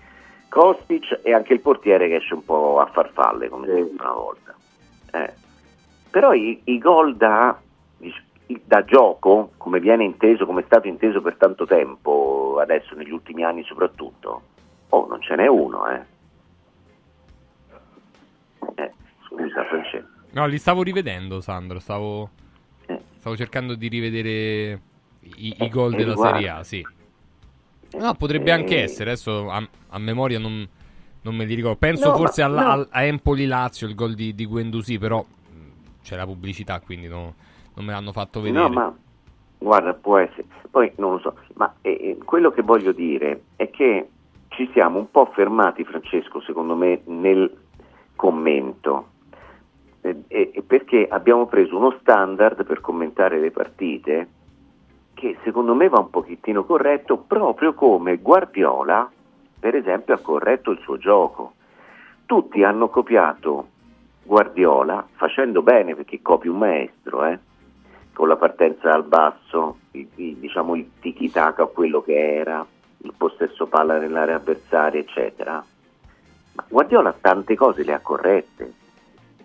Kostic e anche il portiere che esce un po' a farfalle, come si dice una volta. Eh. Però i, i gol da, da gioco, come viene inteso, come è stato inteso per tanto tempo, adesso negli ultimi anni soprattutto, oh, non ce n'è uno, eh. Eh, scusa Francesco. No, li stavo rivedendo, Sandro. Stavo, Eh. stavo cercando di rivedere i, i gol eh, della guarda. Serie A, sì. No, potrebbe Eh. anche essere. Adesso a, a memoria non, non me li ricordo. Penso No, forse ma- alla- no. a Empoli-Lazio, il gol di, di Guendouzi, però mh, c'è la pubblicità, quindi no- non me l'hanno fatto vedere. No, ma guarda, può essere. Poi non lo so, ma eh, eh, quello che voglio dire è che ci siamo un po' fermati, Francesco, secondo me, nel commento. Eh, eh, perché abbiamo preso uno standard per commentare le partite che secondo me va un pochettino corretto proprio come Guardiola, per esempio, ha corretto il suo gioco. Tutti hanno copiato Guardiola facendo bene perché copia un maestro, eh? con la partenza al basso, il, il- diciamo il tiki-taka, quello che era, il possesso palla nell'area avversaria, eccetera. Ma Guardiola tante cose le ha corrette,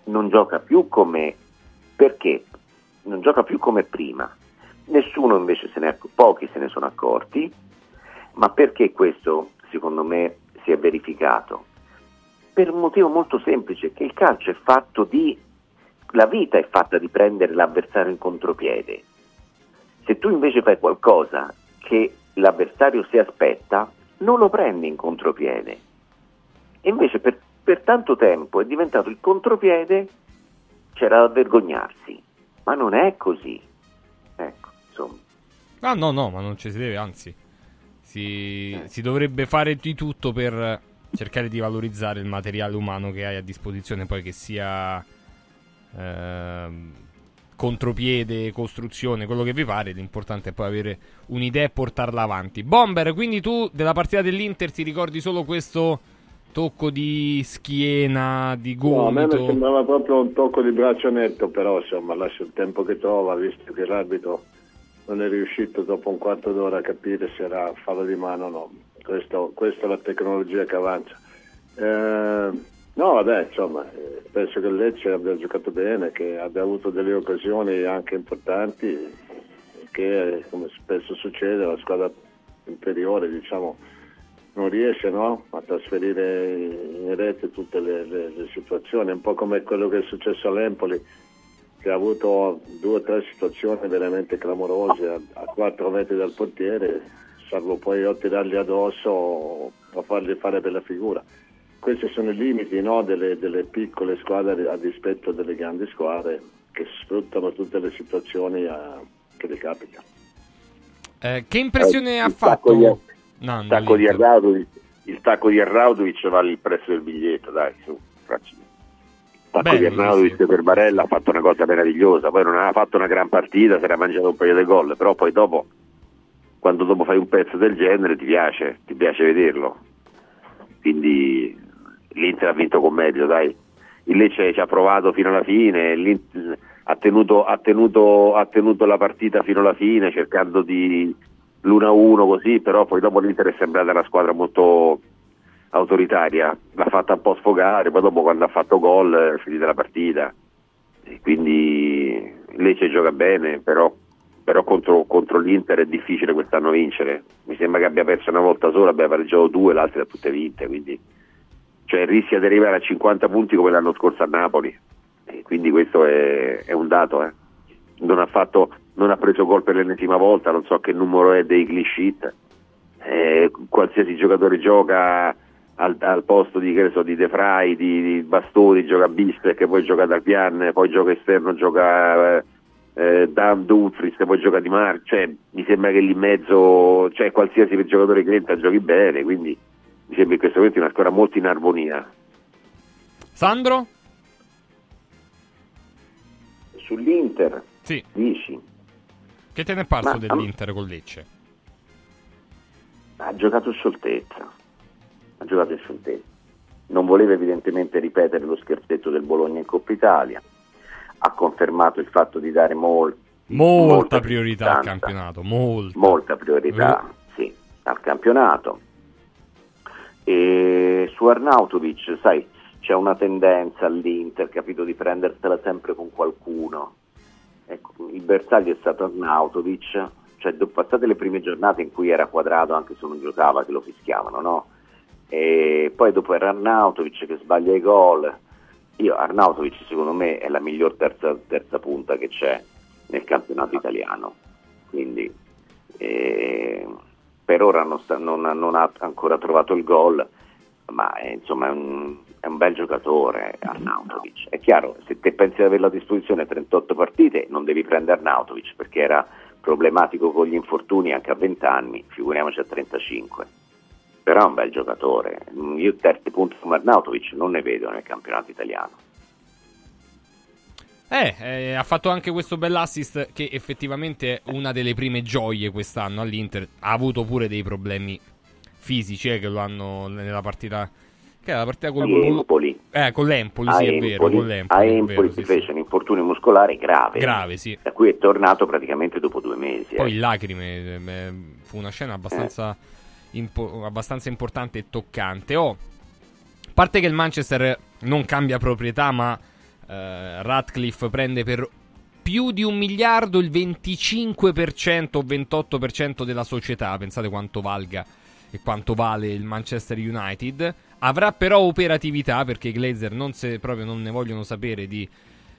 non gioca più come... perché? Non gioca più come prima. Nessuno invece se ne è, pochi se ne sono accorti, ma perché questo secondo me si è verificato? Per un motivo molto semplice, che il calcio è fatto di la vita è fatta di prendere l'avversario in contropiede. Se tu invece fai qualcosa che l'avversario si aspetta, non lo prendi in contropiede. E invece per, per tanto tempo è diventato il contropiede, c'era da vergognarsi. Ma non è così. Insomma. Ah, no, no, ma non ci si deve, anzi. Si, Eh. si dovrebbe fare di tutto per cercare di valorizzare il materiale umano che hai a disposizione, poi che sia ehm, contropiede, costruzione, quello che vi pare. L'importante è poi avere un'idea e portarla avanti. Bomber, quindi tu della partita dell'Inter ti ricordi solo questo tocco di schiena, di No, a me mi gomito? sembrava proprio un tocco di braccio netto, però insomma lascia il tempo che trova, visto che l'arbitro non è riuscito dopo un quarto d'ora a capire se era fallo di mano o no. Questo- questa è la tecnologia che avanza. Eh, no, vabbè, insomma, eh, penso che il Lecce abbia giocato bene, che abbia avuto delle occasioni anche importanti, che come spesso succede la squadra inferiore, diciamo, non riesce no, a trasferire in rete tutte le, le- le situazioni, un po' come quello che è successo all'Empoli, che ha avuto due o tre situazioni veramente clamorose a, a 4 metri dal portiere, salvo poi o tirargli addosso o, o fargli fare bella figura. Questi sono i limiti no, delle, delle piccole squadre a dispetto delle grandi squadre che sfruttano tutte le situazioni a- che gli capita. Eh, che impressione Eh, ha fatto tacco di- Nando Il tacco? Arnaudovic, il tacco di Arnaudovic vale il prezzo del biglietto, dai, su, Franci. Il tacco Bello, di Arnaudovic per Barella ha fatto una cosa meravigliosa, poi non aveva fatto una gran partita, si era mangiato un paio di gol, però poi dopo, quando dopo fai un pezzo del genere ti piace, ti piace vederlo. Quindi l'Inter ha vinto con meglio, dai. Il Lecce ci ha provato fino alla fine, ha tenuto, ha tenuto- ha tenuto la partita fino alla fine cercando di l'1-1 così, però poi dopo l'Inter è sembrata una squadra molto autoritaria, l'ha fatta un po' sfogare, poi dopo quando ha fatto gol è finita la partita. E quindi Lecce gioca bene, però, però contro, contro l'Inter è difficile quest'anno vincere. Mi sembra che abbia perso una volta sola, abbia pareggiato due, le altre ha tutte vinte, quindi cioè rischia di arrivare a 50 punti come l'anno scorso a Napoli. E quindi questo è, è un dato. eh. Non, ha fatto, non ha preso gol per l'ennesima volta, non so che numero è dei clean sheet. Eh, qualsiasi giocatore gioca al, al posto di, che so, di De Vrij, di, di Bastoni, gioca Bistek, poi gioca Darbian, poi gioca esterno, gioca eh, eh, Dan Dumfries, poi gioca Di Mar, cioè mi sembra che lì in mezzo, cioè qualsiasi giocatore che entra giochi bene, quindi mi sembra in questo momento una squadra molto in armonia. Sandro? Sull'Inter, Sì. dici, Che te ne è parso Ma- dell'Inter con Lecce? ha giocato scioltezza, ha giocato in scioltezza. Non voleva evidentemente ripetere lo scherzetto del Bologna in Coppa Italia, ha confermato il fatto di dare mol- Molta priorità al campionato, molta. molta priorità sì, al campionato. E su Arnautovic, sai, c'è una tendenza all'Inter, capito, di prendersela sempre con qualcuno. Ecco, il bersaglio è stato Arnautovic, cioè dopo passate le prime giornate in cui era quadrato anche se non giocava, che lo fischiavano, no? E poi dopo era Arnautovic che sbaglia i gol. Io Arnautovic secondo me è la miglior terza, terza punta che c'è nel campionato italiano. Quindi eh, per ora non, sta- non ha- non ha ancora trovato il gol, ma è, insomma è un, è un bel giocatore Arnautovic. È chiaro, se te pensi di averlo a disposizione 38 partite non devi prendere Arnautovic perché era problematico con gli infortuni anche a 20 anni, figuriamoci a 35. Però è un bel giocatore. Io terzi punti come Arnautovic non ne vedo nel campionato italiano. Eh, eh, ha fatto anche questo bell'assist che effettivamente è una delle prime gioie quest'anno all'Inter. Ha avuto pure dei problemi fisici eh, che lo hanno nella partita... Che era la partita con, A Empoli. Eh, con l'Empoli, sì, è Empoli, vero, con l'Empoli. a è Empoli si sì, fece un infortunio muscolare grave, Grave, sì. da cui è tornato praticamente dopo due mesi. Poi eh. in lacrime, eh, fu una scena abbastanza, impo- abbastanza importante e toccante. Oh, a parte che il Manchester non cambia proprietà, ma eh, Radcliffe prende per più di un miliardo il 25% o 28% della società. Pensate quanto valga e quanto vale il Manchester United. Avrà però operatività perché i Glazer non, se, proprio non ne vogliono sapere di,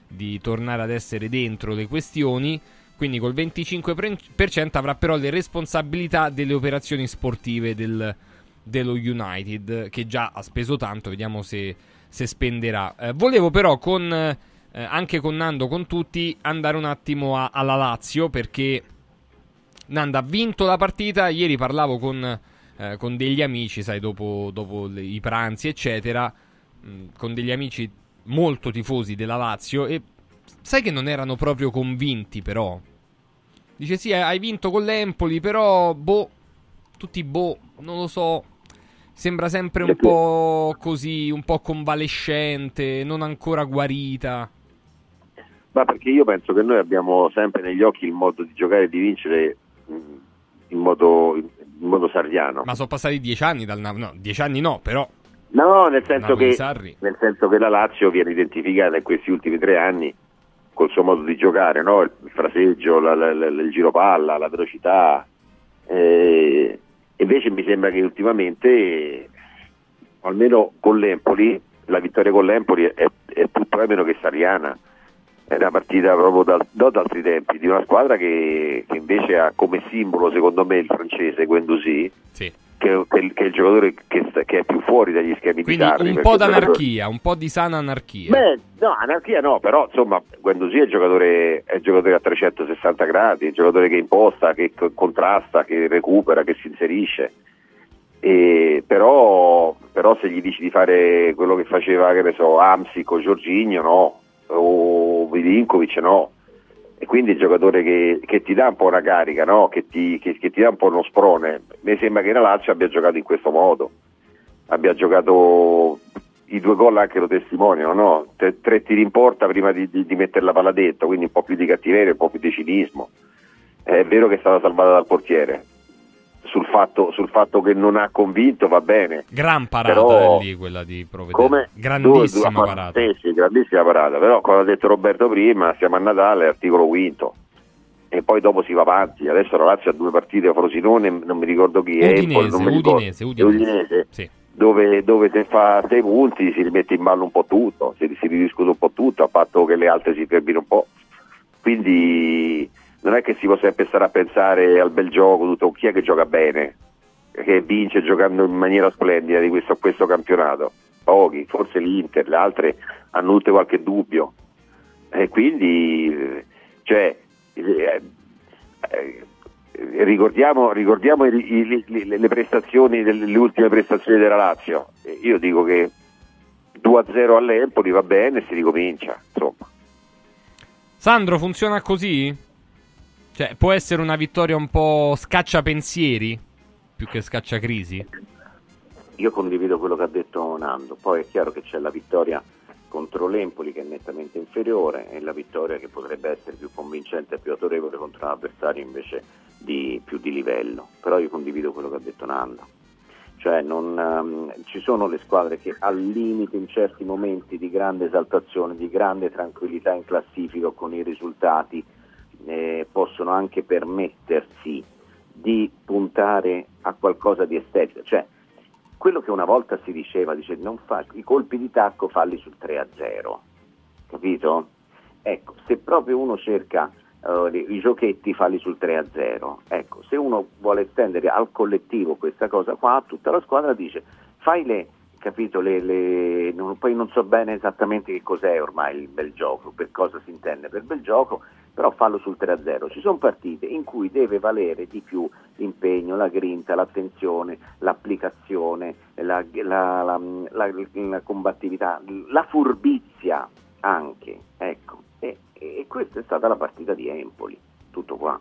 di tornare ad essere dentro le questioni. Quindi col 25% avrà però le responsabilità delle operazioni sportive del- dello United, che già ha speso tanto, vediamo se, se spenderà. Eh, volevo però con, eh, anche con Nando, con tutti, andare un attimo a- alla Lazio, perché Nando ha vinto la partita, ieri parlavo con, eh, con degli amici, sai, dopo, dopo le- i pranzi, eccetera, mh, con degli amici molto tifosi della Lazio e sai che non erano proprio convinti però. Dice sì, hai vinto con l'Empoli, però boh, tutti boh, non lo so. Sembra sempre un po' così, un po' convalescente, non ancora guarita. Ma perché io penso che noi abbiamo sempre negli occhi il modo di giocare e di vincere in modo, in modo sardiano. Ma sono passati dieci anni dal Napoli. No, dieci anni no, però. No, nel senso, che, nel senso che la Lazio viene identificata in questi ultimi tre anni col suo modo di giocare, no? il fraseggio, la- la- la- il giro palla, la velocità. Eh, invece mi sembra che ultimamente, almeno con l'Empoli, la vittoria con l'Empoli è, è tutto meno che sariana. È una partita proprio da, non da altri tempi, di una squadra che, che invece ha come simbolo, secondo me, il francese Guendouzi, Sì. che, che- che è il giocatore che, è più fuori dagli schemi Quindi bizzarri. un po' d'anarchia, un po' di sana anarchia. Beh, no, anarchia no, però insomma Guendouzi è il giocatore, è il giocatore a 360 gradi, è il giocatore che imposta, che co- contrasta, che recupera, che si inserisce. E però, però se gli dici di fare quello che faceva, che ne so, Amsic o Giorginio, no, o Vilinkovic, no. E quindi il giocatore che, che ti dà un po' una carica, no? che, ti, che- che ti dà un po' uno sprone. Mi sembra che la Lazio abbia giocato in questo modo, abbia giocato i due gol anche lo testimoniano, no? Tre, tre tiri in porta prima di, di- di mettere la palla dentro, quindi un po' più di cattiveria, un po' più di cinismo. È vero che è stata salvata dal portiere. Sul fatto, sul fatto che non ha convinto va bene. Gran parata Però- è lì quella di Provedere. Grandissima Due- due- parata. Sì, sì, grandissima parata. Però, come ha detto Roberto prima, siamo a Natale, articolo quinto. E poi dopo si va avanti. Adesso la Lazio ha due partite a Frosinone, non mi ricordo chi è. Udinese, ricordo. Udinese, Udinese. Udinese, Sì. Dove, dove se fa sei punti si rimette in ballo un po' tutto, si, si ridiscute un po' tutto, a patto che le altre si fermino un po'. Quindi non è che si può sempre stare a pensare al bel gioco, tutto. chi è che gioca bene, che vince giocando in maniera splendida di questo, questo campionato? Pochi, forse l'Inter, le altre hanno tutte qualche dubbio. E quindi, cioè, eh, eh, ricordiamo, ricordiamo i- i- i- le prestazioni, le ultime prestazioni della Lazio. Io dico che 2-0 all'Empoli va bene, si ricomincia. Insomma. Sandro, funziona così? Cioè, può essere una vittoria un po' scacciapensieri più che scacciacrisi? Io condivido quello che ha detto Nando, poi è chiaro che c'è la vittoria contro l'Empoli che è nettamente inferiore e la vittoria che potrebbe essere più convincente e più autorevole contro un avversario invece di più di livello, però io condivido quello che ha detto Nando. Cioè non, ehm, ci sono le squadre che al limite in certi momenti di grande esaltazione, di grande tranquillità in classifica con i risultati eh, possono anche permettersi di puntare a qualcosa di estetico. Cioè, quello che una volta si diceva, dice non fa, i colpi di tacco falli sul 3-0, capito? Ecco, se proprio uno cerca eh, i giochetti falli sul 3-0, ecco, se uno vuole estendere al collettivo questa cosa qua, tutta la squadra dice fai le, capito, le, le- non- poi non so bene esattamente che cos'è ormai il bel gioco, per cosa si intende per bel gioco, però fallo sul 3-0. Ci sono partite in cui deve valere di più l'impegno, la grinta, l'attenzione, l'applicazione, la, la- la- la- la combattività, la furbizia anche, ecco. E, e questa è stata la partita di Empoli, tutto qua.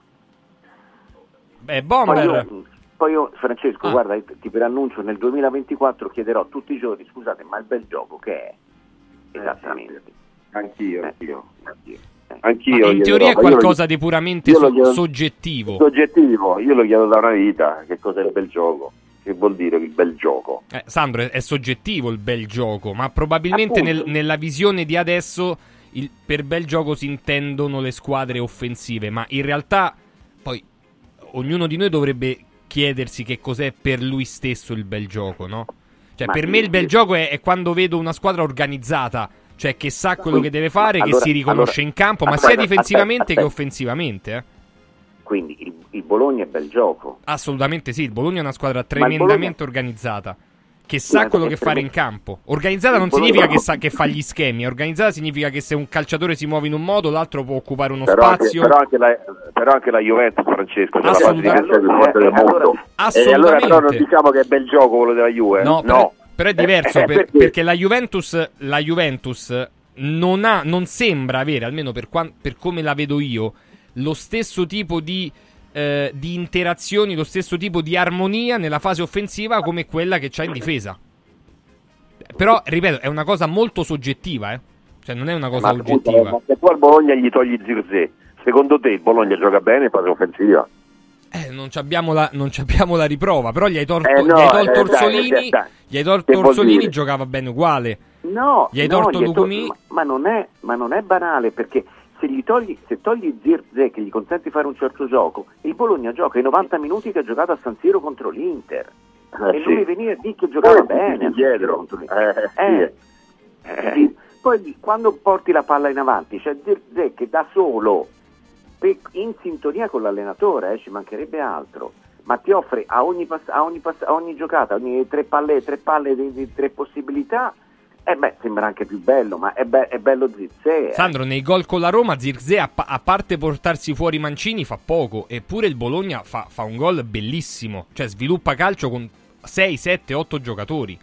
Beh, Poi Bomber. io, poi io, Francesco, Ah. guarda, ti preannuncio, nel 2024 chiederò tutti i giorni, scusate, ma il bel gioco che è? Esattamente. Anch'io, Eh, anch'io. anch'io. Anch'io in teoria è io lo- qualcosa di puramente so- chiedo- soggettivo. Soggettivo, io lo chiedo da una vita, che cos'è il bel gioco? Che vuol dire il bel gioco? Eh, Sandro, è, è soggettivo il bel gioco, ma probabilmente nel- nella visione di adesso il- per bel gioco si intendono le squadre offensive, ma in realtà poi ognuno di noi dovrebbe chiedersi che cos'è per lui stesso il bel gioco, no? Cioè, Ma per me il bel gioco è, è quando vedo una squadra organizzata, cioè che sa quello che deve fare, che Allora- si riconosce allora- in campo, ma aspetta, sia difensivamente aspetta, che aspetta. offensivamente, eh. Quindi il, il Bologna è bel gioco. Assolutamente sì, il Bologna è una squadra tremendamente organizzata. Che sa Guarda, quello che fare in campo. Organizzata Il non Bologna- significa che, sa, che fa gli schemi. Organizzata significa che se un calciatore si muove in un modo, l'altro può occupare uno Però anche, spazio. però, anche la, però anche la Juventus, Francesco, la di Assolutamente. forte del Eh, allora- mondo. E allora Assolutamente. però non diciamo che è bel gioco quello della Juve. No, però, però è diverso Eh, eh, per- perché? perché la Juventus, la Juventus non, ha, non sembra avere, almeno per, quan- per come la vedo io, lo stesso tipo di, eh, di interazioni, lo stesso tipo di armonia nella fase offensiva come quella che c'ha in difesa. Però, ripeto, è una cosa molto soggettiva, eh. Cioè, non è una cosa Ma oggettiva. ma se tu al Bologna gli togli Zirze, secondo te il Bologna gioca bene in fase offensiva? Eh, non ci abbiamo la, non ci abbiamo la riprova. Però gli hai tolto, Eh, no, gli hai tolto eh, Orsolini. dai, dai. Gli hai tolto Che vuol Orsolini, dire? giocava bene uguale. No, Gli hai no, torto gli hai tol- Lugumi? ma, ma non è, ma non è banale perché se gli togli, se togli Zirze che gli consente di fare un certo gioco, il Bologna gioca i 90 minuti che ha giocato a San Siro contro l'Inter. Eh, e sì. mi venire a dire che giocava Poi bene dietro. Siro contro l'Inter. Eh, Eh, eh, Poi quando porti la palla in avanti c'è Zirze che da solo, in sintonia con l'allenatore, eh, ci mancherebbe altro, ma ti offre a ogni, pass- a ogni, pass- a ogni giocata, a ogni tre palle, tre palle di, di tre possibilità, eh beh, sembra anche più bello, ma è, be- è bello Zirze. eh. Sandro, nei gol con la Roma, Zirze, a, pa- a parte portarsi fuori Mancini, fa poco. Eppure il Bologna fa, fa un gol bellissimo. Cioè, sviluppa calcio con 6, 7, 8 giocatori.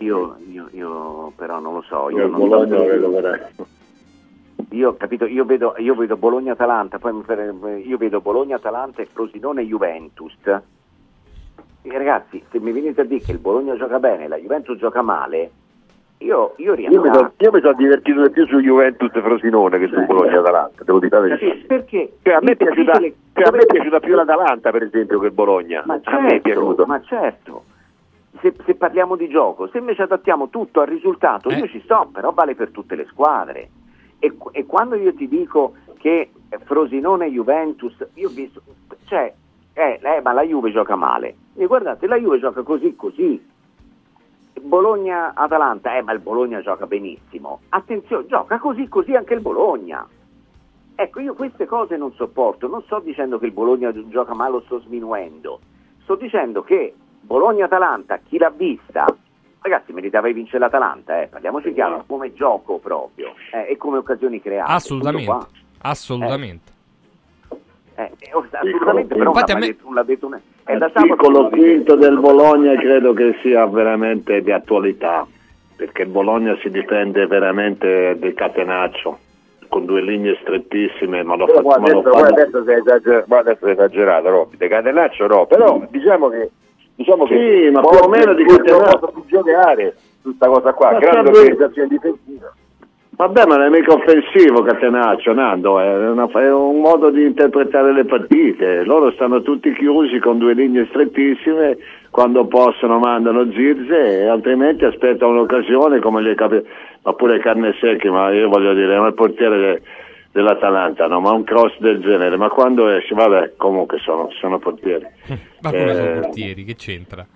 Io, io- io però non lo so. Io Io, il non Bologna lo vedo veramente. Io, capito, io vedo, io vedo Bologna-Atalanta, poi io vedo Bologna-Atalanta e Frosinone-Juventus. E ragazzi, se mi venite a dire che il Bologna gioca bene e la Juventus gioca male, io, io Io mi, rientravo. sono, io mi sono divertito di più su Juventus Frosinone che su Bologna Atalanta, devo dire la verità. Perché Cioè, a, me piaciuta, le- cioè, a me è piaciuta più l'Atalanta, per esempio, che il Bologna. Ma a me è piaciuto. certo, ma certo. Se, se parliamo di gioco, se invece adattiamo tutto al risultato, io ci sto, però vale per tutte le squadre. E, e quando io ti dico che Frosinone Juventus, io ho visto, cioè, eh, eh, ma la Juve gioca male. E guardate, la Juve gioca così così. Bologna-Atalanta, eh, ma il Bologna gioca benissimo. Attenzione, gioca così così anche il Bologna. Ecco, io queste cose non sopporto, non sto dicendo che il Bologna gioca male o sto sminuendo, sto dicendo che Bologna-Atalanta, chi l'ha vista, ragazzi meritava di vincere l'Atalanta, eh, parliamoci chiaro, come gioco proprio eh, e come occasioni create. Assolutamente. Assolutamente. Eh, eh, assolutamente, però Infatti non me- detto, non l'ha detto un- è da quinto del Bologna credo che sia veramente di attualità, perché il Bologna si difende veramente del catenaccio, con due linee strettissime, ma lo Però fa, qua ma lo adesso, fa- qua adesso sei esagerato, Robby. De Catenaccio no, però diciamo che diciamo Sì, che ma più o meno di Catenaccio. modo di giocare questa cosa qua, Ma grande organizzazione difensiva. Vabbè, ma non è mica offensivo Catenaccio, Nando, è, una- è un modo di interpretare le partite. Loro stanno tutti chiusi con due linee strettissime, quando possono mandano zirze e altrimenti aspettano un'occasione come gli capi- ma pure carne secche, ma io voglio dire, ma il portiere de- dell'Atalanta, no? ma un cross del genere, ma quando esce, vabbè, comunque sono, sono portieri. Ma come sono Eh, portieri? Che c'entra?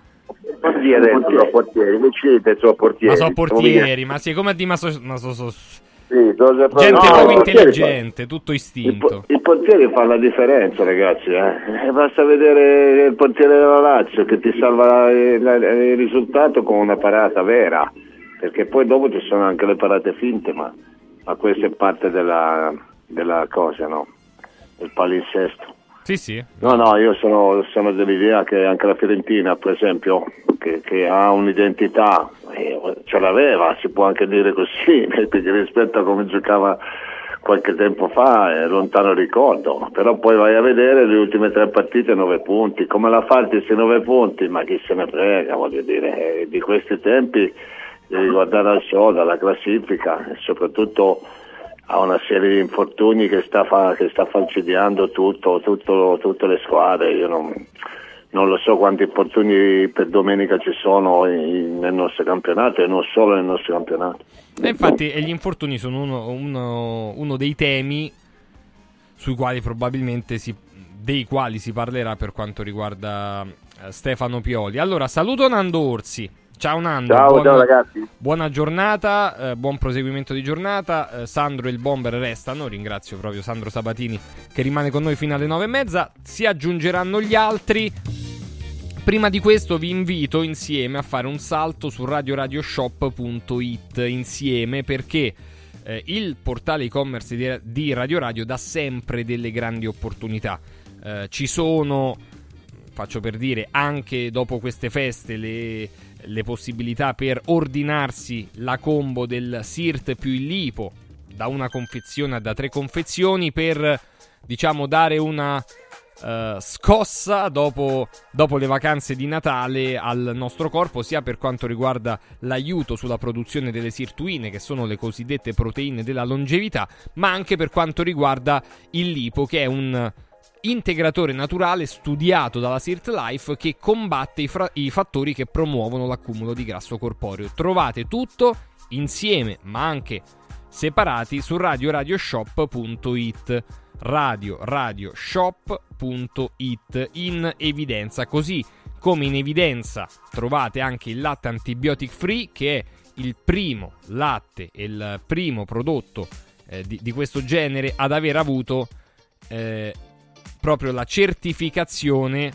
Portieri, sono portieri, che siete, sono portieri. Ma sono portieri, ma sì, come a di ma so, ma so- so- Sì, sono gente no, proprio i portieri intelligente, tutto istinto. Il portiere fa la differenza, ragazzi. eh. Eh, Basta vedere il portiere della Lazio che ti salva il, il risultato con una parata vera, perché poi dopo ci sono anche le parate finte, ma, ma questa è parte della, della cosa, no? Del palinsesto. Sì, sì. No, no, io sono, sono dell'idea che anche la Fiorentina, per esempio, che, che ha un'identità, ce l'aveva, si può anche dire così, perché rispetto a come giocava qualche tempo fa è lontano ricordo, però poi vai a vedere le ultime tre partite, nove punti, come la fate questi nove punti? Ma chi se ne frega, voglio dire, eh, di questi tempi guardare al soda, alla classifica e soprattutto ha una serie di infortuni che sta, fa- che sta falcidiando tutto, tutto- tutte le squadre. Io non, non lo so quanti infortuni per domenica ci sono in- nel nostro campionato e non solo nel nostro campionato. E infatti gli infortuni sono uno, uno- uno dei temi sui quali probabilmente si, dei quali si parlerà per quanto riguarda eh, Stefano Pioli. Allora, saluto Nando Orsi. Ciao Nando, Ciao, buona, ciao ragazzi. buona giornata, eh, buon proseguimento di giornata. Eh, Sandro e il Bomber restano, ringrazio proprio Sandro Sabatini che rimane con noi fino alle nove e mezza. Si aggiungeranno gli altri. Prima di questo vi invito insieme a fare un salto su radioradioshop.it insieme perché eh, il portale e-commerce di, di Radio Radio dà sempre delle grandi opportunità. Eh, ci sono, faccio per dire, anche dopo queste feste le, le possibilità per ordinarsi la combo del Sirt più il Lipo da una confezione a da tre confezioni per diciamo dare una eh, scossa dopo, dopo le vacanze di Natale al nostro corpo, sia per quanto riguarda l'aiuto sulla produzione delle sirtuine, che sono le cosiddette proteine della longevità, ma anche per quanto riguarda il lipo, che è un integratore naturale studiato dalla Sirt Life che combatte i, fra- i fattori che promuovono l'accumulo di grasso corporeo. Trovate tutto insieme, ma anche separati su radioradioshop.it radioradioshop.it in evidenza così come in evidenza trovate anche il latte antibiotic free che è il primo latte e il primo prodotto eh, di, di questo genere ad aver avuto eh, proprio la certificazione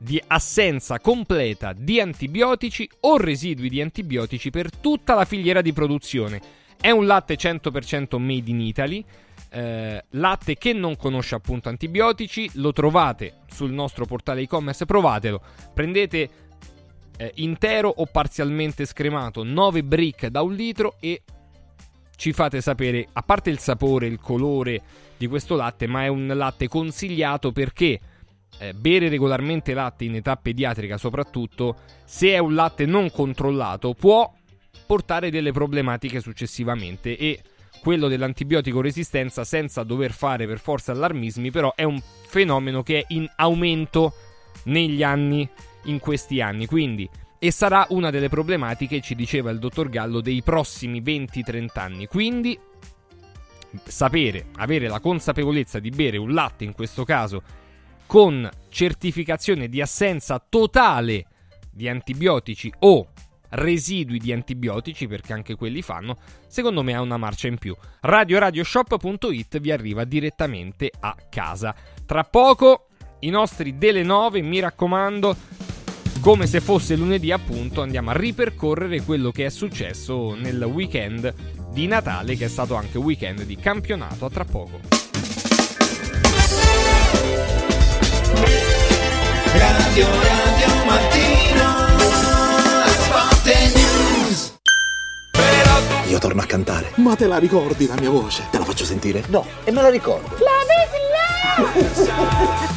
di assenza completa di antibiotici o residui di antibiotici per tutta la filiera di produzione. È un latte 100% made in Italy, eh, latte che non conosce appunto antibiotici, lo trovate sul nostro portale e-commerce, provatelo, prendete eh, intero o parzialmente scremato 9 brick da un litro e ci fate sapere, a parte il sapore, il colore di questo latte, ma è un latte consigliato perché eh, bere regolarmente latte in età pediatrica soprattutto, se è un latte non controllato, può portare delle problematiche successivamente e quello dell'antibiotico resistenza senza dover fare per forza allarmismi però è un fenomeno che è in aumento negli anni in questi anni. Quindi e sarà una delle problematiche ci diceva il dottor Gallo dei prossimi 20-30 anni quindi sapere avere la consapevolezza di bere un latte in questo caso con certificazione di assenza totale di antibiotici o residui di antibiotici, perché anche quelli fanno, secondo me ha una marcia in più. RadioRadioShop.it vi arriva direttamente a casa. Tra poco i nostri delle 9, mi raccomando, come se fosse lunedì appunto, andiamo a ripercorrere quello che è successo nel weekend di Natale, che è stato anche weekend di campionato. A tra poco. Radio Radio News Io torno a cantare. Ma te la ricordi la mia voce? Te la faccio sentire? No, e me la ricordo.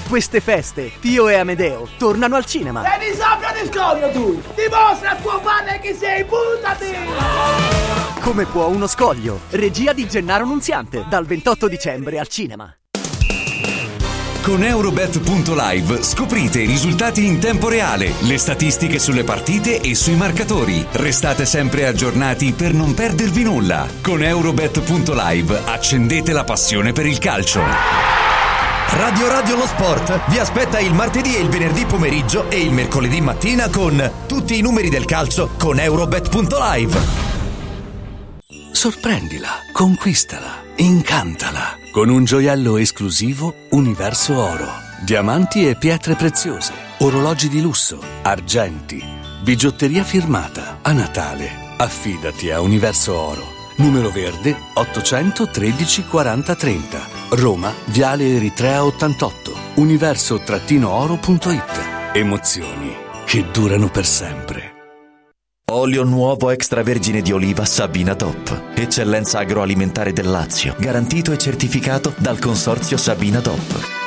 Queste feste, Pio e Amedeo tornano al cinema. E di sabbia di scoglio tu! Dimostra a tuo padre che sei, buttati! Come può uno scoglio? Regia di Gennaro Nunziante, dal 28 dicembre al cinema. Con Eurobet.live scoprite i risultati in tempo reale, le statistiche sulle partite e sui marcatori. Restate sempre aggiornati per non perdervi nulla. Con Eurobet.live accendete la passione per il calcio. Radio Radio Lo Sport vi aspetta il martedì e il venerdì pomeriggio e il mercoledì mattina con tutti i numeri del calcio con Eurobet.live. Sorprendila, conquistala, incantala con un gioiello esclusivo Universo Oro. Diamanti e pietre preziose, orologi di lusso, argenti, bigiotteria firmata. A Natale, affidati a Universo Oro. Numero verde 813 40 30. Roma, Viale Eritrea 88. Universo-oro.it. Emozioni che durano per sempre. Olio nuovo extravergine di oliva Sabina DOP. Eccellenza agroalimentare del Lazio. Garantito e certificato dal consorzio Sabina DOP.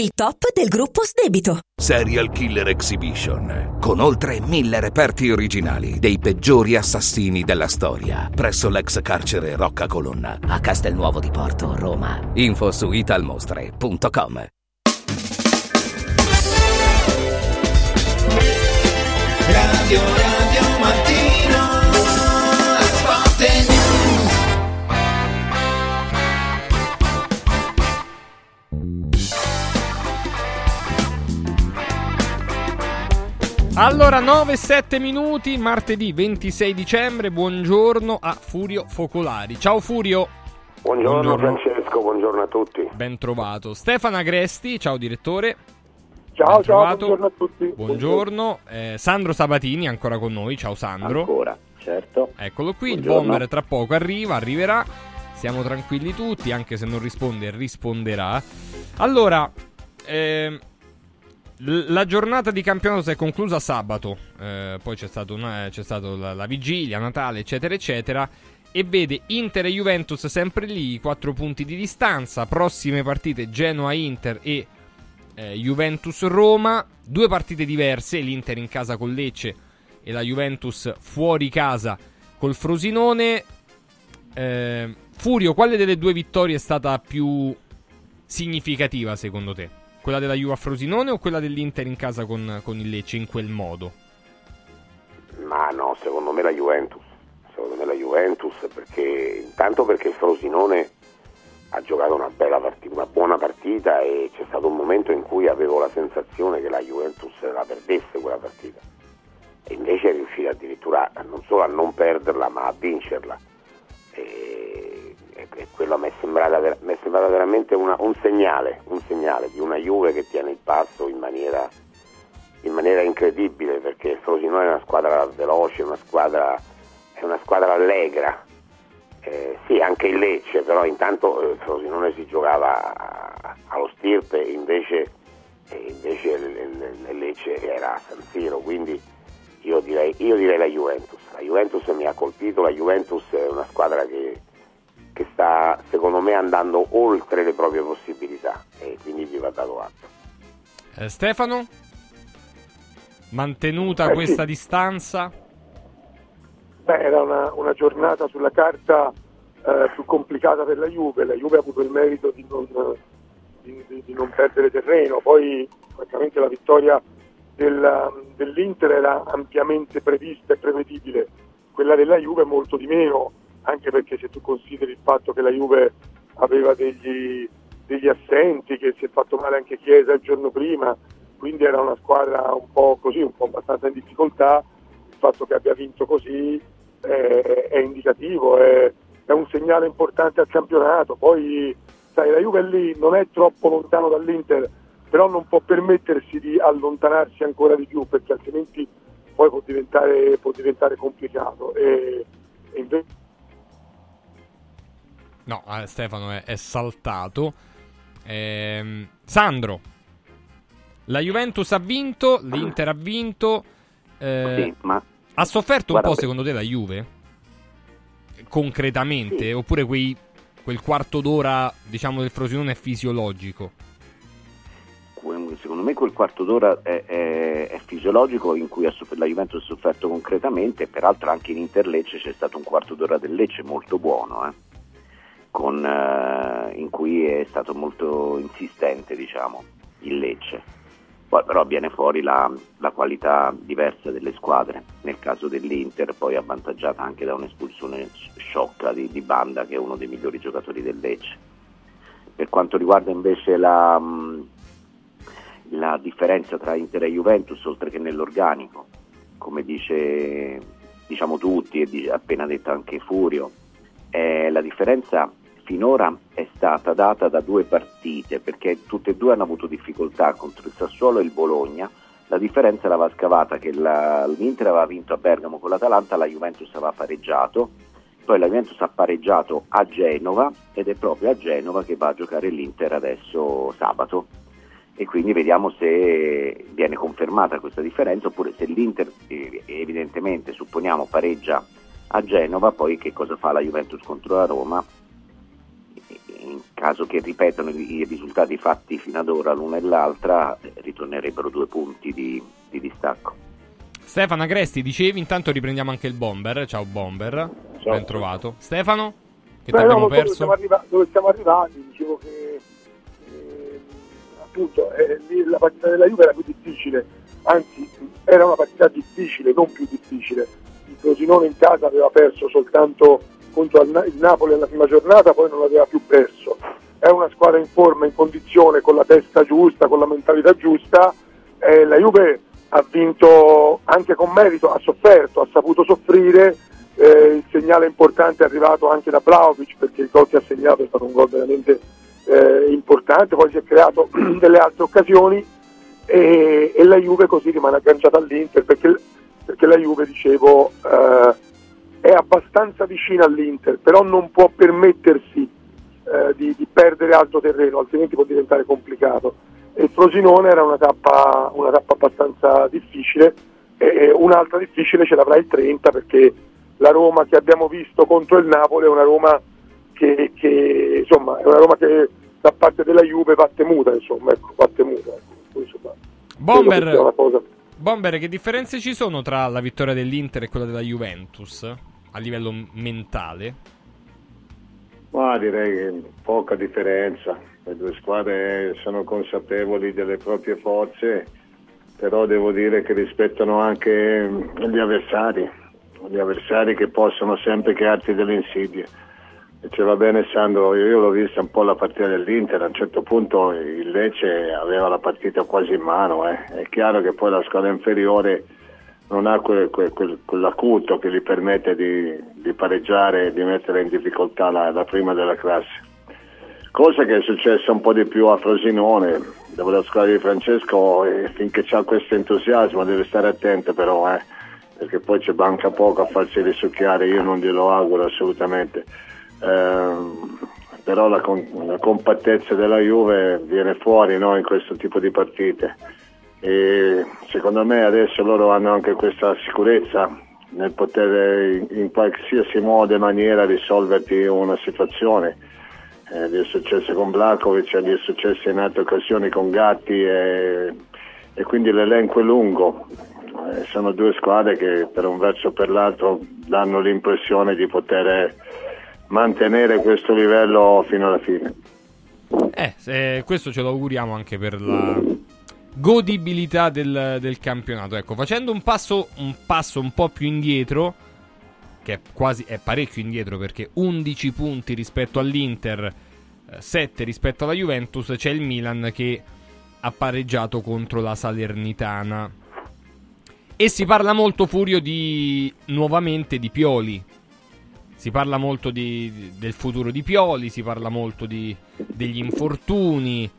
il top del gruppo Sdebito. Serial Killer Exhibition, con oltre mille reperti originali dei peggiori assassini della storia, presso l'ex carcere Rocca Colonna, a Castelnuovo di Porto, Roma. Info su italmostre.com Radio Allora, 9-7 minuti, martedì 26 dicembre. Buongiorno a Furio Focolari. Ciao Furio. Buongiorno, Francesco, buongiorno a tutti. Ben trovato. Stefano Agresti, ciao direttore. Ciao, ciao, buongiorno a tutti. Buongiorno. Eh, Sandro Sabatini ancora con noi. Ciao Sandro. Ancora, certo. Eccolo qui, il Buongiorno. bomber tra poco arriva, arriverà. Siamo tranquilli tutti, anche se non risponde, risponderà. Allora, ehm, l- la giornata di campionato si è conclusa sabato, eh, poi c'è, stata la, la vigilia, Natale, eccetera, eccetera. E vede Inter e Juventus sempre lì, 4 punti di distanza. Prossime partite Genoa-Inter e eh, Juventus-Roma. Due partite diverse, l'Inter in casa con Lecce e la Juventus fuori casa col Frosinone. Eh, Furio, quale delle due vittorie è stata più significativa secondo te? Quella della Juve a Frosinone o quella dell'Inter in casa con, con il Lecce in quel modo? Ma no, secondo me la Juventus. Secondo me la Juventus perché intanto perché il Frosinone ha giocato una partita, una buona partita e c'è stato un momento in cui avevo la sensazione che la Juventus la perdesse quella partita. E invece è riuscita addirittura non solo a non perderla ma a vincerla. E- quello mi è sembrata veramente una- un segnale, un segnale di una Juve che tiene il passo in maniera in maniera incredibile perché Frosinone è una squadra veloce, una squadra, è una squadra allegra. Eh, sì, anche il Lecce, però intanto eh, Frosinone si giocava allo stirpe, invece, e invece il- il Lecce era a San Siro, quindi io direi, io direi la Juventus. La Juventus mi ha colpito, la Juventus è una squadra che, che sta secondo me andando oltre le proprie possibilità e quindi gli va dato atto. Eh, Stefano? Mantenuta Eh, questa sì. distanza? Beh, era una, una giornata sulla carta eh, più complicata per la Juve. La Juve ha avuto il merito di non, di- di- di non perdere terreno. Poi, francamente, la vittoria del- dell'Inter era ampiamente prevista e prevedibile. Quella della Juve molto di meno, anche perché se tu consideri il fatto che la Juve aveva degli, degli assenti, che si è fatto male anche Chiesa il giorno prima, quindi era una squadra un po' così, un po' abbastanza in difficoltà. Il fatto che abbia vinto così eh, è indicativo, è, è un segnale importante al campionato. Poi, sai, la Juve è lì, non è troppo lontano dall'Inter, però non può permettersi di allontanarsi ancora di più, perché altrimenti poi può diventare, può diventare complicato. E No, eh, Stefano è, è saltato. Ehm, Sandro, la Juventus ha vinto, l'Inter ha vinto. eh, Sì, ma ha sofferto guarda, un po' secondo te la Juve? Concretamente? Oppure quei- quel quarto d'ora, diciamo, del Frosinone è fisiologico? secondo me quel quarto d'ora è, è- è fisiologico in cui la Juventus ha sofferto concretamente, peraltro anche in Inter Lecce c'è stato un quarto d'ora del Lecce molto buono, eh, con, eh, in cui è stato molto insistente diciamo, il Lecce. Poi però viene fuori la, la qualità diversa delle squadre, nel caso dell'Inter poi avvantaggiata anche da un'espulsione sciocca di, di Banda che è uno dei migliori giocatori del Lecce. Per quanto riguarda invece la, mh, la differenza tra Inter e Juventus, oltre che nell'organico, come dice, diciamo tutti e appena detto anche Furio, eh, la differenza finora è stata data da due partite, perché tutte e due hanno avuto difficoltà contro il Sassuolo e il Bologna. La differenza l'aveva scavata che la- l'Inter aveva vinto a Bergamo con l'Atalanta, la Juventus aveva pareggiato, poi la Juventus ha pareggiato a Genova ed è proprio a Genova che va a giocare l'Inter adesso sabato e quindi vediamo se viene confermata questa differenza oppure se l'Inter evidentemente supponiamo pareggia a Genova, poi che cosa fa la Juventus contro la Roma in caso che ripetano i risultati fatti fino ad ora l'una e l'altra eh, ritornerebbero due punti di, di distacco. Stefano Agresti, dicevi, intanto riprendiamo anche il Bomber. Ciao Bomber, ben trovato. Stefano, che ti no, abbiamo non so dove perso? siamo, arriva- dove siamo arrivati, dicevo che ehm, appunto eh, la partita della Juve era più difficile anzi era una partita difficile, non più difficile. Il Frosinone in casa aveva perso soltanto contro il Napoli nella prima giornata, poi non l'aveva più perso. È una squadra in forma, in condizione, con la testa giusta, con la mentalità giusta. Eh, la Juve ha vinto anche con merito, ha sofferto, ha saputo soffrire. Eh, il segnale importante è arrivato anche da Vlaovic perché il gol che ha segnato è stato un gol veramente eh, importante, poi si è creato delle altre occasioni e, e, la Juve così rimane agganciata all'Inter perché, perché la Juve, dicevo, eh, è abbastanza vicina all'Inter, però non può permettersi eh, di, di, perdere alto terreno, altrimenti può diventare complicato. E il Frosinone era una tappa, una tappa abbastanza difficile, e un'altra difficile ce l'avrà il 30 perché la Roma che abbiamo visto contro il Napoli è una Roma che, che insomma, è una Roma che da parte della Juve va temuta, insomma, ecco, va temuta. Ecco, insomma, Bomber, Bomber, che differenze ci sono tra la vittoria dell'Inter e quella della Juventus a livello mentale? Ma direi che poca differenza. Le due squadre sono consapevoli delle proprie forze, però devo dire che rispettano anche gli avversari, gli avversari che possono sempre crearti delle insidie Diceva bene Sandro, io l'ho vista un po' la partita dell'Inter, a un certo punto il Lecce aveva la partita quasi in mano, eh. è chiaro che poi la squadra inferiore non ha quel, quel, quel, quell'acuto che gli permette di, di pareggiare e di mettere in difficoltà la, la, prima della classe. Cosa che è successa un po' di più a Frosinone, dove la squadra di Francesco eh, finché ha questo entusiasmo deve stare attento però, eh, perché poi ci manca poco a farsi risucchiare, io non glielo auguro assolutamente Ehm, però la, la, compattezza della Juve viene fuori no, in questo tipo di partite e secondo me adesso loro hanno anche questa sicurezza nel poter in, in qualsiasi modo e maniera risolverti una situazione. Eh, gli è successo con Blakovic, gli è successo in altre occasioni con Gatti e, e quindi l'elenco è lungo. Eh, sono due squadre che per un verso o per l'altro danno l'impressione di poter mantenere questo livello fino alla fine. Eh, questo ce lo auguriamo anche per la godibilità del, del campionato. Ecco, facendo un passo, un passo un po' più indietro, che è quasi è parecchio indietro perché 11 punti rispetto all'Inter, 7 eh, rispetto alla Juventus, c'è il Milan che ha pareggiato contro la Salernitana. E si parla molto furio di nuovamente di Pioli, si parla molto di, del futuro di Pioli, si parla molto di, degli infortuni.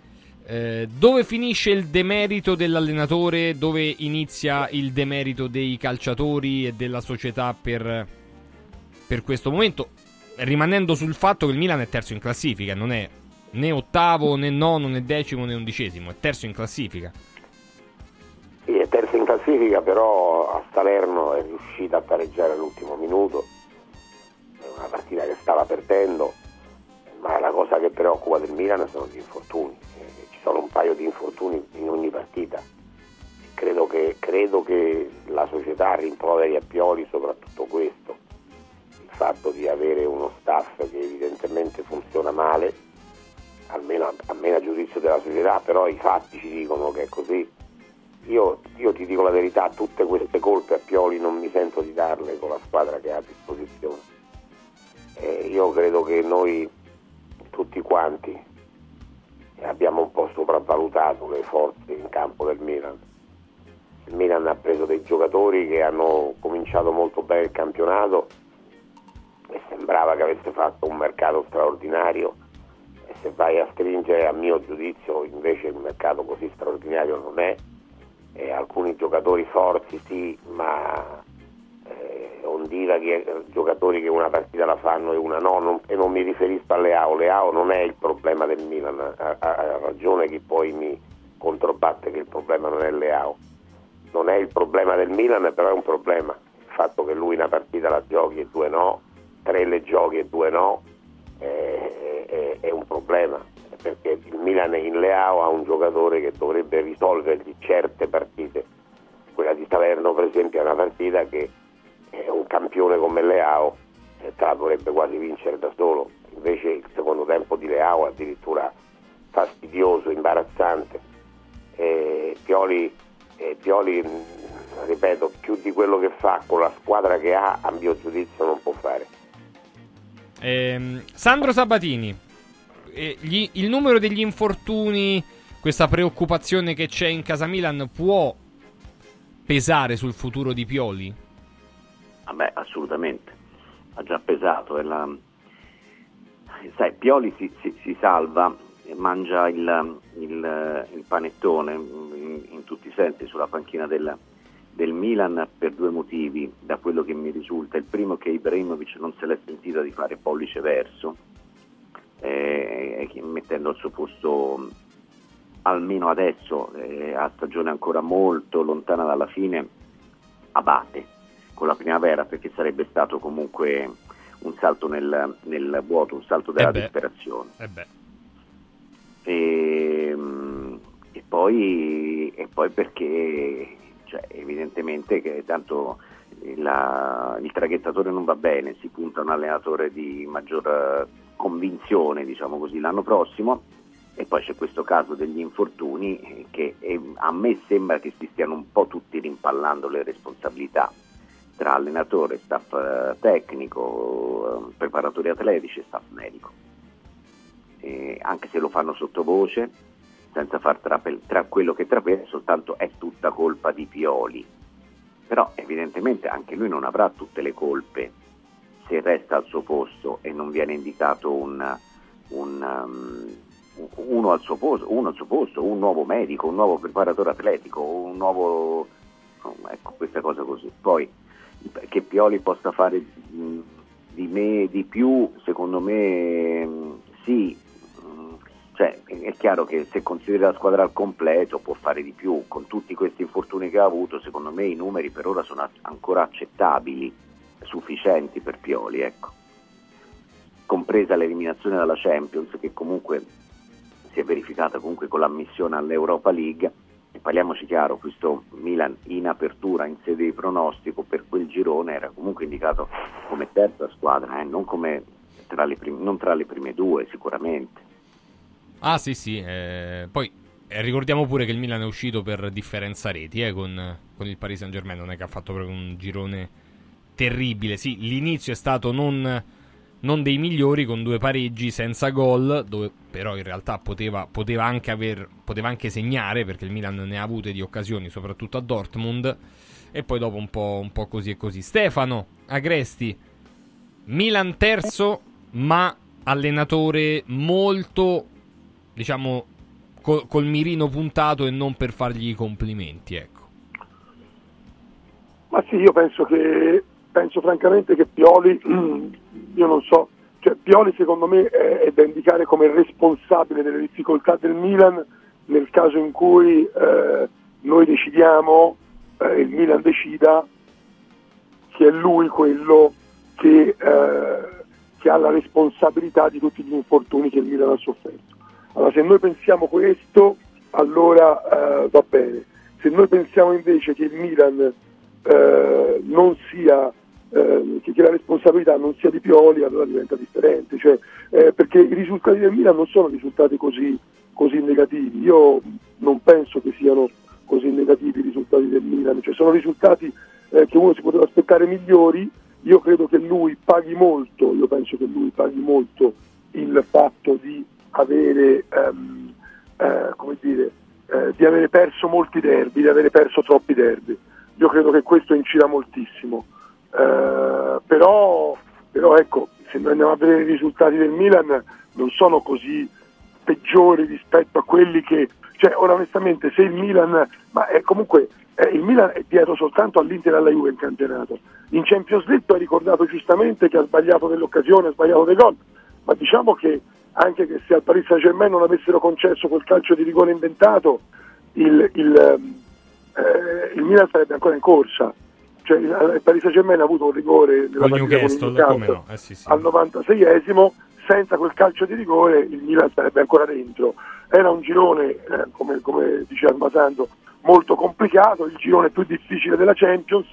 Eh, dove finisce il demerito dell'allenatore? Dove inizia il demerito dei calciatori e della società per, per questo momento? Rimanendo sul fatto che il Milan è terzo in classifica, non è né ottavo, né nono, né decimo, né undicesimo, è terzo in classifica. Sì, è terzo in classifica, però a Salerno è riuscita a pareggiare all'ultimo minuto una partita che stava perdendo, ma la cosa che preoccupa del Milan sono gli infortuni, sono un paio di infortuni in ogni partita. Credo che, credo che la società rimproveri a Pioli soprattutto questo, il fatto di avere uno staff che evidentemente funziona male, almeno, almeno a giudizio della società, però i fatti ci dicono che è così. Io, io, ti dico la verità, tutte queste colpe a Pioli non mi sento di darle con la squadra che ha a disposizione eh, io credo che noi tutti quanti abbiamo un po' sopravvalutato le forze in campo del Milan. Il Milan ha preso dei giocatori che hanno cominciato molto bene il campionato e sembrava che avesse fatto un mercato straordinario e se vai a stringere a mio giudizio invece il mercato così straordinario non è e alcuni giocatori forti sì ma eh, ondivaghi eh, giocatori che una partita la fanno e una no, non, e non mi riferisco alle AO, le AO non è il problema del Milan, ha, ha ragione chi poi mi controbatte che il problema non è le AO, non è il problema del Milan però è un problema, il fatto che lui una partita la giochi e due no, tre le giochi e due no, è, è, è un problema, perché il Milan in Leao ha un giocatore che dovrebbe risolvergli certe partite, quella di Salerno per esempio è una partita che un campione come Leao eh, te la dovrebbe quasi vincere da solo, invece il secondo tempo di Leao è addirittura fastidioso, imbarazzante. Eh, Pioli e Pioli, mh, ripeto, più di quello che fa con la squadra che ha, a mio giudizio non può fare. Ehm, Sandro Sabatini, eh, gli- il numero degli infortuni, questa preoccupazione che c'è in casa Milan può pesare sul futuro di Pioli? Vabbè, assolutamente. Ha già pesato. la- Sai, Pioli si, si- si salva mangia il, il- il panettone in, in tutti i sensi sulla panchina del, del Milan per due motivi, da quello che mi risulta. Il primo è che Ibrahimovic non se l'è sentita di fare pollice verso, eh, mettendo al suo posto almeno adesso, eh, a stagione ancora molto lontana dalla fine, Abate con la primavera perché sarebbe stato comunque un salto nel, nel vuoto, un salto della Eh beh. disperazione. Eh. E, mm, e poi, e poi perché cioè, evidentemente che tanto la- il traghettatore non va bene, si punta a un allenatore di maggior convinzione diciamo così l'anno prossimo e poi c'è questo caso degli infortuni eh, che eh, a me sembra che si stiano un po' tutti rimpallando le responsabilità tra allenatore, staff eh, tecnico, eh, preparatori atletici e staff medico eh, anche se lo fanno sottovoce, senza far trape- tra quello che trapela, soltanto è tutta colpa di Pioli. Però evidentemente anche lui non avrà tutte le colpe se resta al suo posto e non viene indicato un, un, um, uno, al posto, uno al suo posto, un nuovo medico, un nuovo preparatore atletico, un nuovo... ecco, questa cosa così. Poi che Pioli possa fare mh, di me di più, secondo me mh, sì, mh, cioè, è chiaro che se considera la squadra al completo può fare di più, con tutti questi infortuni che ha avuto, secondo me i numeri per ora sono ancora accettabili, sufficienti per Pioli, ecco. compresa l'eliminazione dalla Champions che comunque si è verificata comunque con l'ammissione all'Europa League e parliamoci chiaro, questo Milan in apertura, in sede di pronostico per quel girone era comunque indicato come terza squadra, eh, non, come tra le prim- non tra le prime due sicuramente. Ah sì sì, eh, poi eh, ricordiamo pure che il Milan è uscito per differenza reti eh, con, con il Paris Saint Germain, non è che ha fatto proprio un girone terribile, sì, l'inizio è stato non, non dei migliori con due pareggi senza gol, dove però in realtà poteva, poteva, anche aver, poteva anche segnare perché il Milan ne ha avute di occasioni, soprattutto a Dortmund, e poi dopo un po', un po' così e così. Stefano Agresti, Milan terzo, ma allenatore molto, diciamo, col, col mirino puntato e non per fargli i complimenti, ecco. Ma sì, io penso che penso francamente che Pioli, io non so, cioè Pioli secondo me è, è da indicare come responsabile delle difficoltà del Milan nel caso in cui eh, noi decidiamo, eh, il Milan decida che è lui quello che, eh, che ha la responsabilità di tutti gli infortuni che il Milan ha sofferto. Allora se noi pensiamo questo, allora eh, va bene. Se noi pensiamo invece che il Milan eh, non sia eh, che, che la responsabilità non sia di Pioli allora diventa differente. Cioè, eh, perché i risultati del Milan non sono risultati così, così negativi. Io non penso che siano così negativi i risultati del Milan. Cioè, sono risultati eh, che uno si poteva aspettare migliori. Io credo che lui paghi molto io penso che lui paghi molto il fatto di avere ehm, eh, come dire eh, di avere perso molti derby di avere perso troppi derby. Io credo che questo incida moltissimo. Eh, però, però ecco, se noi andiamo a vedere i risultati del Milan non sono così peggiori rispetto a quelli che, cioè ora onestamente se il Milan, ma è comunque eh, il Milan è dietro soltanto all'Inter e alla Juve in campionato. In Champions League hai ricordato giustamente che ha sbagliato delle occasioni, ha sbagliato dei gol, ma diciamo che anche che se al Paris Saint Germain non avessero concesso quel calcio di rigore inventato, il, il, eh, il Milan sarebbe ancora in corsa. Cioè, il, il Paris Saint Germain ha avuto un rigore nella Con Newcastle, con no? Eh, sì, sì. al 96esimo, senza quel calcio di rigore il Milan sarebbe ancora dentro. Era un girone, eh, come, come diceva Basando, molto complicato, il girone più difficile della Champions.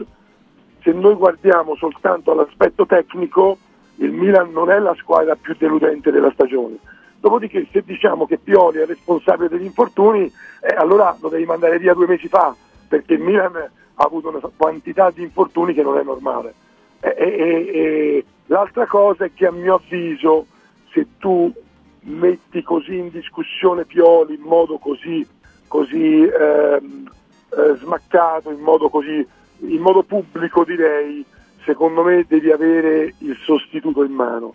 Se noi guardiamo soltanto all'aspetto tecnico, il Milan non è la squadra più deludente della stagione. Dopodiché se diciamo che Pioli è responsabile degli infortuni, eh, allora lo devi mandare via due mesi fa, perché il Milan ha avuto una quantità di infortuni che non è normale. E, e- e- l'altra cosa è che a mio avviso se tu metti così in discussione Pioli in modo così, così ehm, eh, smaccato, in modo così in modo pubblico direi, secondo me devi avere il sostituto in mano,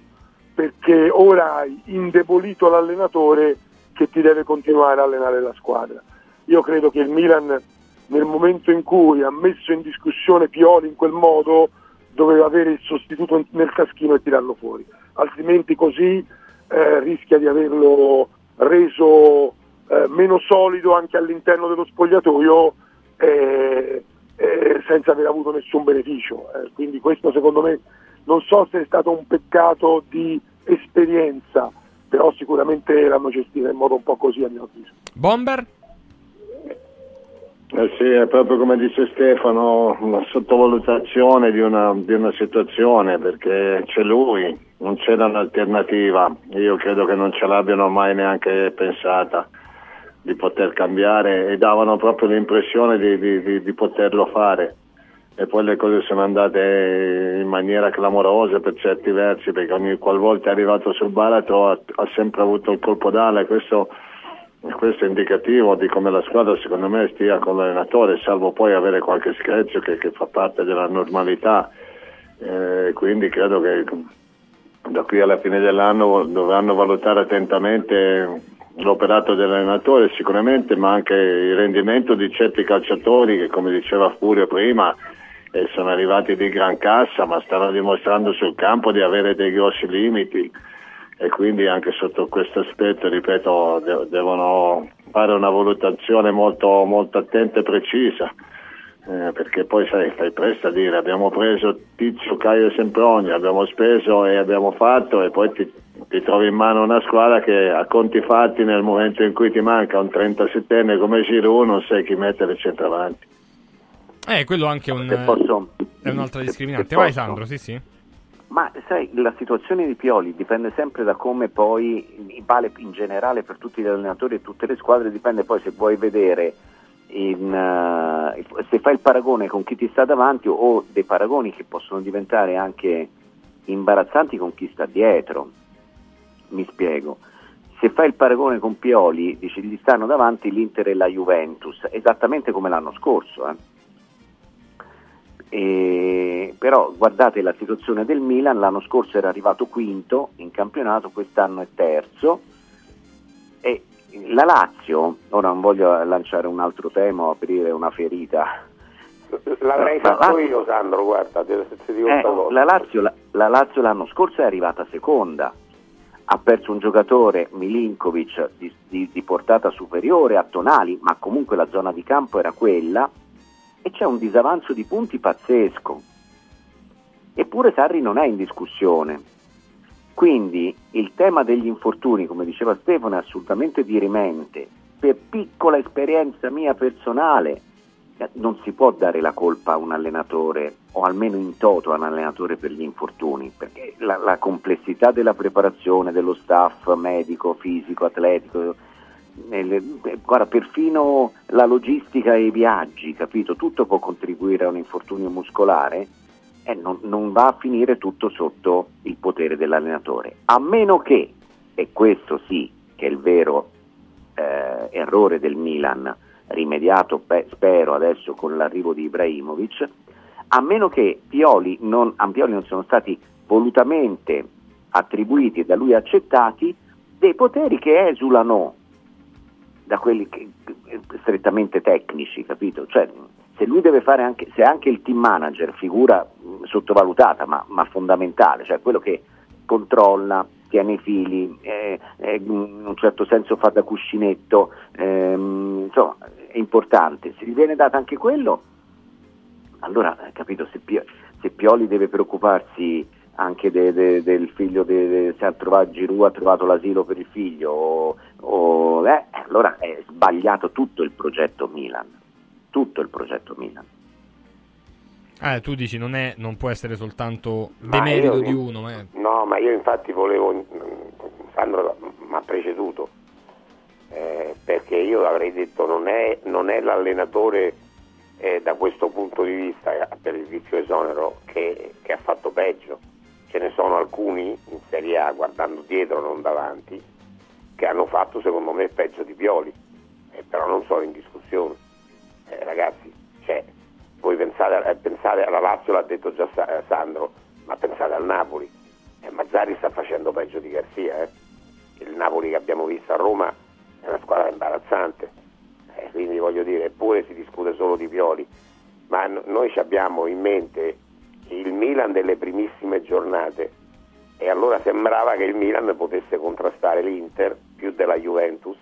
perché ora hai indebolito l'allenatore che ti deve continuare a allenare la squadra. Io credo che il Milan nel momento in cui ha messo in discussione Pioli in quel modo doveva avere il sostituto nel caschino e tirarlo fuori, altrimenti così eh, rischia di averlo reso eh, meno solido anche all'interno dello spogliatoio eh, eh, senza aver avuto nessun beneficio. eh. quindi questo secondo me non so se è stato un peccato di esperienza, però sicuramente l'hanno gestita in modo un po' così a mio avviso. Bomber? Eh sì, è proprio come dice Stefano, una sottovalutazione di una, di una situazione perché c'è lui, non c'era un'alternativa. Io credo che non ce l'abbiano mai neanche pensata di poter cambiare e davano proprio l'impressione di, di- di- di poterlo fare. E poi le cose sono andate in maniera clamorosa per certi versi perché ogni qualvolta è arrivato sul baratro ha, ha sempre avuto il colpo d'ala e questo questo è indicativo di come la squadra secondo me stia con l'allenatore, salvo poi avere qualche screzio che, che fa parte della normalità. Eh, quindi credo che da qui alla fine dell'anno dovranno valutare attentamente l'operato dell'allenatore sicuramente, ma anche il rendimento di certi calciatori che come diceva Furio prima eh, sono arrivati di gran cassa, ma stanno dimostrando sul campo di avere dei grossi limiti e quindi anche sotto questo aspetto, ripeto, de- devono fare una valutazione molto, molto attenta e precisa. Eh, perché poi sai, fai presto a dire abbiamo preso Tizio, Caio e Semproni, abbiamo speso e abbiamo fatto e poi ti, ti trovi in mano una squadra che a conti fatti nel momento in cui ti manca un 37enne come Giroud non sai chi mettere centravanti. Eh, quello anche è un, posso- è un'altra discriminante. Vai posso. Sandro, sì sì. Ma sai, la situazione di Pioli dipende sempre da come poi, vale in generale per tutti gli allenatori e tutte le squadre, dipende poi se vuoi vedere in, eh, se fai il paragone con chi ti sta davanti o dei paragoni che possono diventare anche imbarazzanti con chi sta dietro. Mi spiego. Se fai il paragone con Pioli, dici gli stanno davanti l'Inter e la Juventus, esattamente come l'anno scorso. eh. E- però guardate la situazione del Milan, l'anno scorso era arrivato quinto in campionato, quest'anno è terzo e la Lazio, ora non voglio lanciare un altro tema o aprire una ferita. L'avrei La- fatto la- io, Sandro, guarda, ti dico eh, la, Lazio, la- la Lazio l'anno scorso è arrivata seconda, ha perso un giocatore Milinkovic di, di- di portata superiore a Tonali, ma comunque la zona di campo era quella e c'è un disavanzo di punti pazzesco. Eppure Sarri non è in discussione. Quindi il tema degli infortuni, come diceva Stefano, è assolutamente dirimente. Per piccola esperienza mia personale, eh, non si può dare la colpa a un allenatore, o almeno in toto a un allenatore per gli infortuni, perché la, la complessità della preparazione, dello staff medico, fisico, atletico, nelle- eh, guarda, perfino la logistica e i viaggi, capito? Tutto può contribuire a un infortunio muscolare e non, non va a finire tutto sotto il potere dell'allenatore. A meno che, e questo sì che è il vero eh, errore del Milan, rimediato pe- spero adesso con l'arrivo di Ibrahimovic, a meno che Pioli non, a Pioli non siano stati volutamente attribuiti e da lui accettati dei poteri che esulano da quelli che- strettamente tecnici, capito? Cioè, se lui deve fare anche, se anche il team manager, figura sottovalutata ma, ma fondamentale, cioè quello che controlla, tiene i fili, eh, eh, in un certo senso fa da cuscinetto, ehm, insomma è importante, se gli viene dato anche quello, allora eh, capito, se, Pio- se Pioli deve preoccuparsi anche de- de- del figlio, de- se ha trovato Giroud ha trovato l'asilo per il figlio, o, o- eh, allora è sbagliato tutto il progetto Milan, tutto il progetto Milan. Eh, tu dici non, è, non può essere soltanto demerito io- di uno. Ma è- No, ma io infatti volevo, Sandro mi ha preceduto, eh, perché io avrei detto non è, non è l'allenatore eh, da questo punto di vista, eh, per il vizio esonero, che, che ha fatto peggio. Ce ne sono alcuni in Serie A, guardando dietro, non davanti, che hanno fatto secondo me peggio di Pioli, eh, però non sono in discussione. Eh, ragazzi, cioè, voi pensate, pensate alla Lazio, l'ha detto già eh, Sandro, ma pensate al Napoli. Eh, Mazzari sta facendo peggio di Garzia. eh. Il Napoli che abbiamo visto a Roma è una squadra imbarazzante. Eh, quindi voglio dire, eppure si discute solo di Pioli. Ma no- noi abbiamo in mente il Milan delle primissime giornate e allora sembrava che il Milan potesse contrastare l'Inter più della Juventus,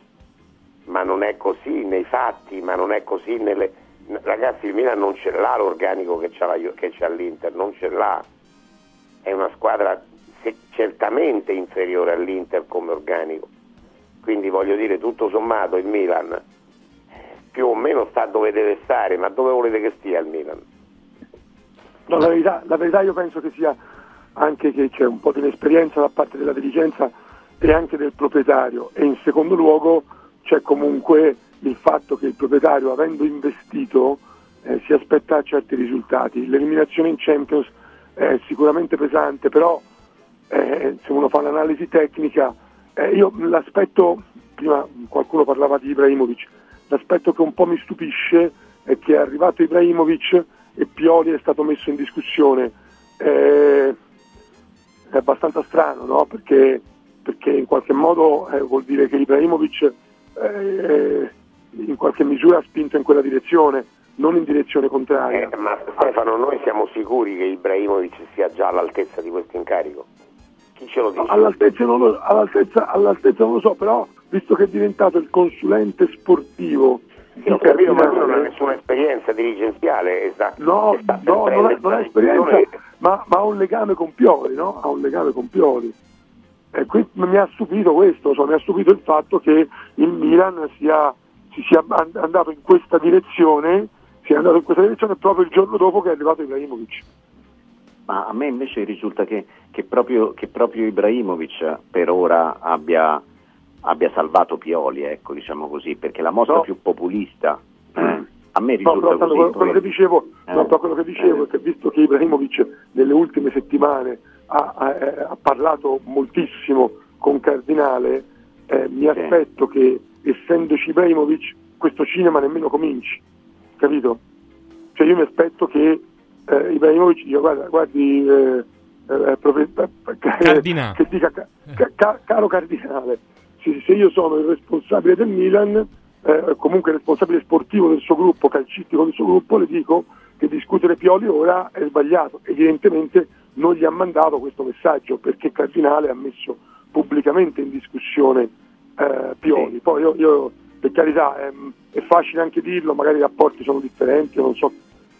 ma non è così nei fatti, ma non è così nelle... Ragazzi, il Milan non ce l'ha l'organico che c'ha, la che c'ha l'Inter, non ce l'ha. È una squadra se- certamente inferiore all'Inter come organico. Quindi voglio dire, tutto sommato il Milan eh, più o meno sta dove deve stare, ma dove volete che stia il Milan? No, la, verità, la verità io penso che sia anche che c'è un po' di inesperienza da parte della dirigenza e anche del proprietario e in secondo luogo c'è comunque il fatto che il proprietario avendo investito eh, si aspetta certi risultati. L'eliminazione in Champions è sicuramente pesante, però eh, se uno fa un'analisi tecnica, eh, io l'aspetto, prima qualcuno parlava di Ibrahimovic, l'aspetto che un po' mi stupisce è che è arrivato Ibrahimovic e Pioli è stato messo in discussione. Eh, è abbastanza strano, no? perché, perché in qualche modo eh, vuol dire che Ibrahimovic eh, in qualche misura spinto in quella direzione, non in direzione contraria. Eh, ma Stefano, noi siamo sicuri che Ibrahimovic sia già all'altezza di questo incarico? Chi ce lo dice? All'altezza non, lo, all'altezza, all'altezza non lo so, però visto che è diventato il consulente sportivo Sì, ho capito, ma lui non ha nessuna esperienza dirigenziale. Sta, No, no, non ha, non ha esperienza, ma, ma ha un legame con Pioli, no? Ha un legame con Pioli. E qui mi ha stupito questo, cioè, mi ha stupito il fatto che il Milan sia, si sia and- andato in questa direzione, sia andato in questa direzione proprio il giorno dopo che è arrivato Ibrahimovic. Ma a me invece risulta che, che proprio, che proprio Ibrahimovic per ora abbia, abbia salvato Pioli, ecco, diciamo così, perché la mossa No. più populista eh, a me No, risulta però tanto così. quello, quello che dicevo, no, Eh. però quello che dicevo è che visto che Ibrahimovic nelle ultime settimane ha, ha- eh, ha parlato moltissimo con Cardinale, eh, mi aspetto che essendoci Ibrahimovic questo cinema nemmeno cominci, capito? Cioè io mi aspetto che eh, Ibrahimovic dica guarda, guardi eh, eh, profe- eh, Cardinale. che dica ca- ca- ca- caro Cardinale, se, se io sono il responsabile del Milan, eh, comunque il responsabile sportivo del suo gruppo, calcistico del suo gruppo, le dico che discutere Pioli ora è sbagliato. Evidentemente non gli ha mandato questo messaggio perché Cardinale ha messo pubblicamente in discussione eh, Pioli. Poi io, io, per carità è, è facile anche dirlo, magari i rapporti sono differenti, non so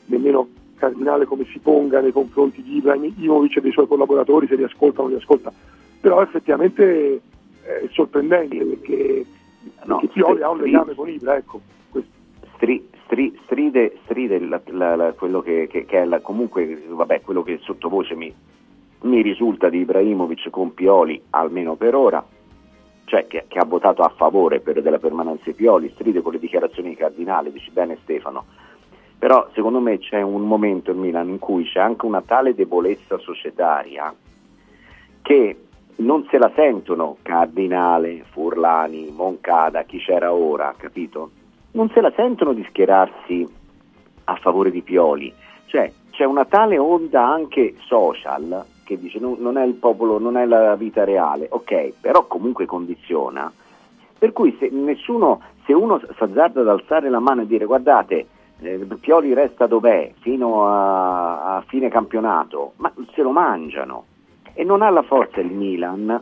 nemmeno Cardinale come si ponga nei confronti di Ibrahimovic e dei suoi collaboratori, se li ascolta o non li ascolta, però effettivamente è sorprendente perché, perché Pioli ha un legame con Ibra, ecco. Stri- stri- stride, stride la- la- la- quello che, che- che è comunque vabbè, quello che sottovoce mi, mi risulta di Ibrahimovic con Pioli, almeno per ora, cioè che, che ha votato a favore per, della permanenza di Pioli, stride con le dichiarazioni di Cardinale, dici bene Stefano. Però secondo me c'è un momento in Milan in cui c'è anche una tale debolezza societaria che non se la sentono Cardinale, Furlani, Moncada, chi c'era ora, capito? Non se la sentono di schierarsi a favore di Pioli. Cioè c'è una tale onda anche social che dice non, non è il popolo, non è la vita reale, ok, però comunque condiziona. Per cui se nessuno, se uno si azzarda ad alzare la mano e dire guardate, eh, Pioli resta dov'è fino a, a fine campionato, ma se lo mangiano e non ha la forza il Milan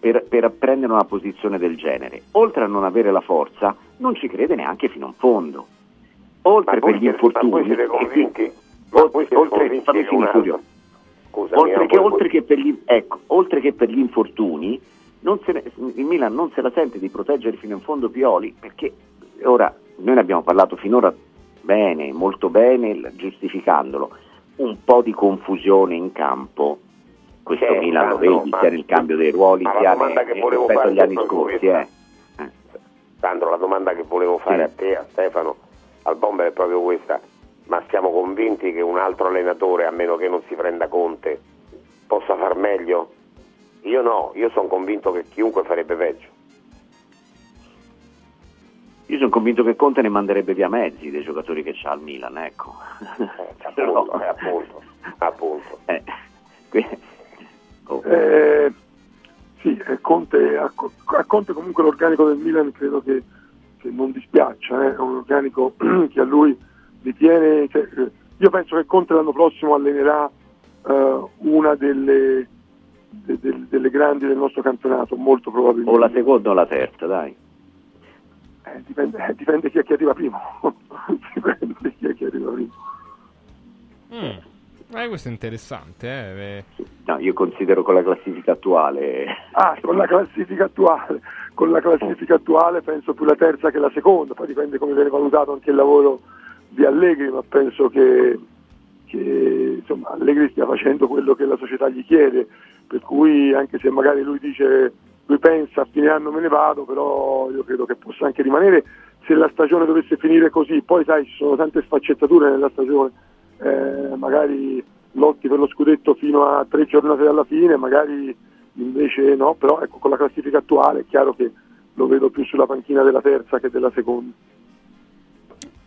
per, per prendere una posizione del genere. Oltre a non avere la forza, non ci crede neanche fino in fondo. Oltre per gli infortuni, oltre, che un Fulvio. altro- Scusami, oltre, che, oltre che per gli, ecco, oltre che per gli infortuni, ne- il Milan non se la sente di proteggere fino in fondo Pioli perché ora noi ne abbiamo parlato finora bene, molto bene, giustificandolo. Un po' di confusione in campo. Questo C'è, Milan lo vedi sia nel cambio dei ruoli sia volevo rispetto agli anni scorsi. Eh. Sandro, la domanda che volevo fare a te, a Stefano, al Bomber è proprio questa. ma siamo convinti che un altro allenatore, a meno che non si prenda Conte, possa far meglio? Io no, io sono convinto che chiunque farebbe peggio. Io sono convinto che Conte ne manderebbe via mezzi dei giocatori che c'ha al Milan, ecco. appunto, eh, appunto, appunto. Eh, que- oh. Eh, sì, eh, Conte, a, a Conte comunque l'organico del Milan credo che, che non dispiaccia, eh, è un organico che a lui ritiene, cioè, eh, io penso che Conte l'anno prossimo allenerà eh, una delle, de- del- delle grandi del nostro campionato, molto probabilmente. O la seconda o la terza, dai. Eh, dipende, eh, dipende chi è che arriva primo. dipende chi è che arriva primo. Mm. Eh, questo è interessante, eh. eh. No, io considero con la classifica attuale. Ah, con la classifica attuale, con la classifica attuale penso più la terza che la seconda, poi dipende come viene valutato anche il lavoro di Allegri, ma penso che, che, insomma, Allegri stia facendo quello che la società gli chiede, per cui anche se magari lui dice, lui pensa a fine anno me ne vado, però io credo che possa anche rimanere se la stagione dovesse finire così, poi sai ci sono tante sfaccettature nella stagione, eh, magari lotti per lo scudetto fino a tre giornate dalla fine, magari invece no, però ecco, con la classifica attuale è chiaro che lo vedo più sulla panchina della terza che della seconda.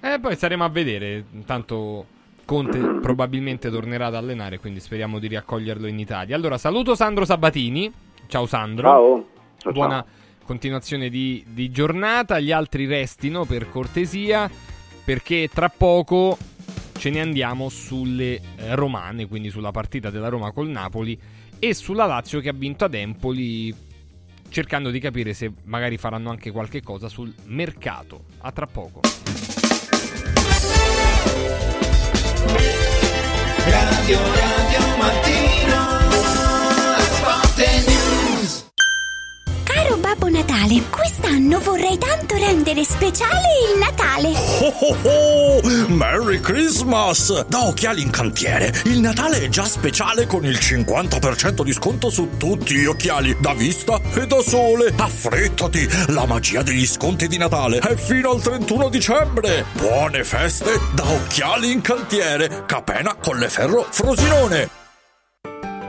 Eh, poi staremo a vedere. Intanto Conte probabilmente tornerà ad allenare, quindi speriamo di riaccoglierlo in Italia. Allora, saluto Sandro Sabatini. Ciao Sandro. Ciao. Ciao, Buona ciao. continuazione di, di giornata. Gli altri restino per cortesia, perché tra poco ce ne andiamo sulle eh, romane, quindi sulla partita della Roma col Napoli e sulla Lazio che ha vinto ad Empoli, cercando di capire se magari faranno anche qualche cosa sul mercato. A tra poco. Radio Radio Mattino Caro Babbo Natale, quest'anno vorrei tanto rendere speciale il Natale. Oh oh oh! Merry Christmas! Da Occhiali in Cantiere, il Natale è già speciale con il 50% di sconto su tutti gli occhiali, da vista e da sole. Affrettati! La magia degli sconti di Natale è fino al 31 dicembre! Buone feste da Occhiali in Cantiere, Capena, Colleferro, Frosinone!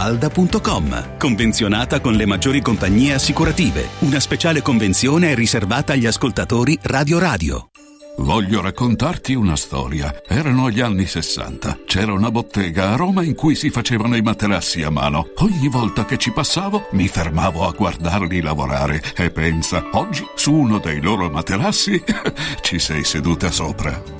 villamafalda.com. Convenzionata con le maggiori compagnie assicurative. Una speciale convenzione è riservata agli ascoltatori Radio Radio. Voglio raccontarti una storia. Erano gli anni 60. C'era una bottega a Roma in cui si facevano i materassi a mano. Ogni volta che ci passavo mi fermavo a guardarli lavorare e pensa, oggi su uno dei loro materassi ci sei seduta sopra.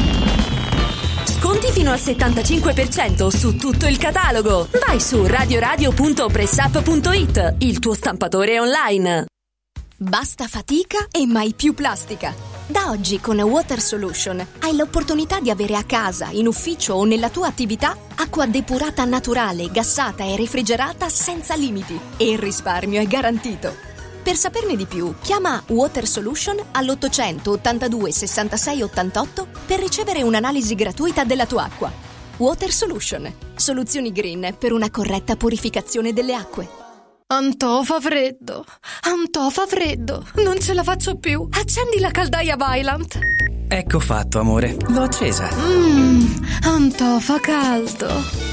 Sconti fino al 75% su tutto il catalogo. Vai su radioradio.pressup.it, il tuo stampatore online. Basta fatica e mai più plastica. Da oggi con Water Solution hai l'opportunità di avere a casa, in ufficio o nella tua attività acqua depurata naturale, gassata e refrigerata senza limiti. E il risparmio è garantito. Per saperne di più, chiama Water Solution all'800 82 66 88 per ricevere un'analisi gratuita della tua acqua. Water Solution, soluzioni green per una corretta purificazione delle acque. Antò fa freddo, Antò fa freddo, non ce la faccio più. Accendi la caldaia Vylant. Ecco fatto, amore. L'ho accesa. Mmm, Antò fa caldo.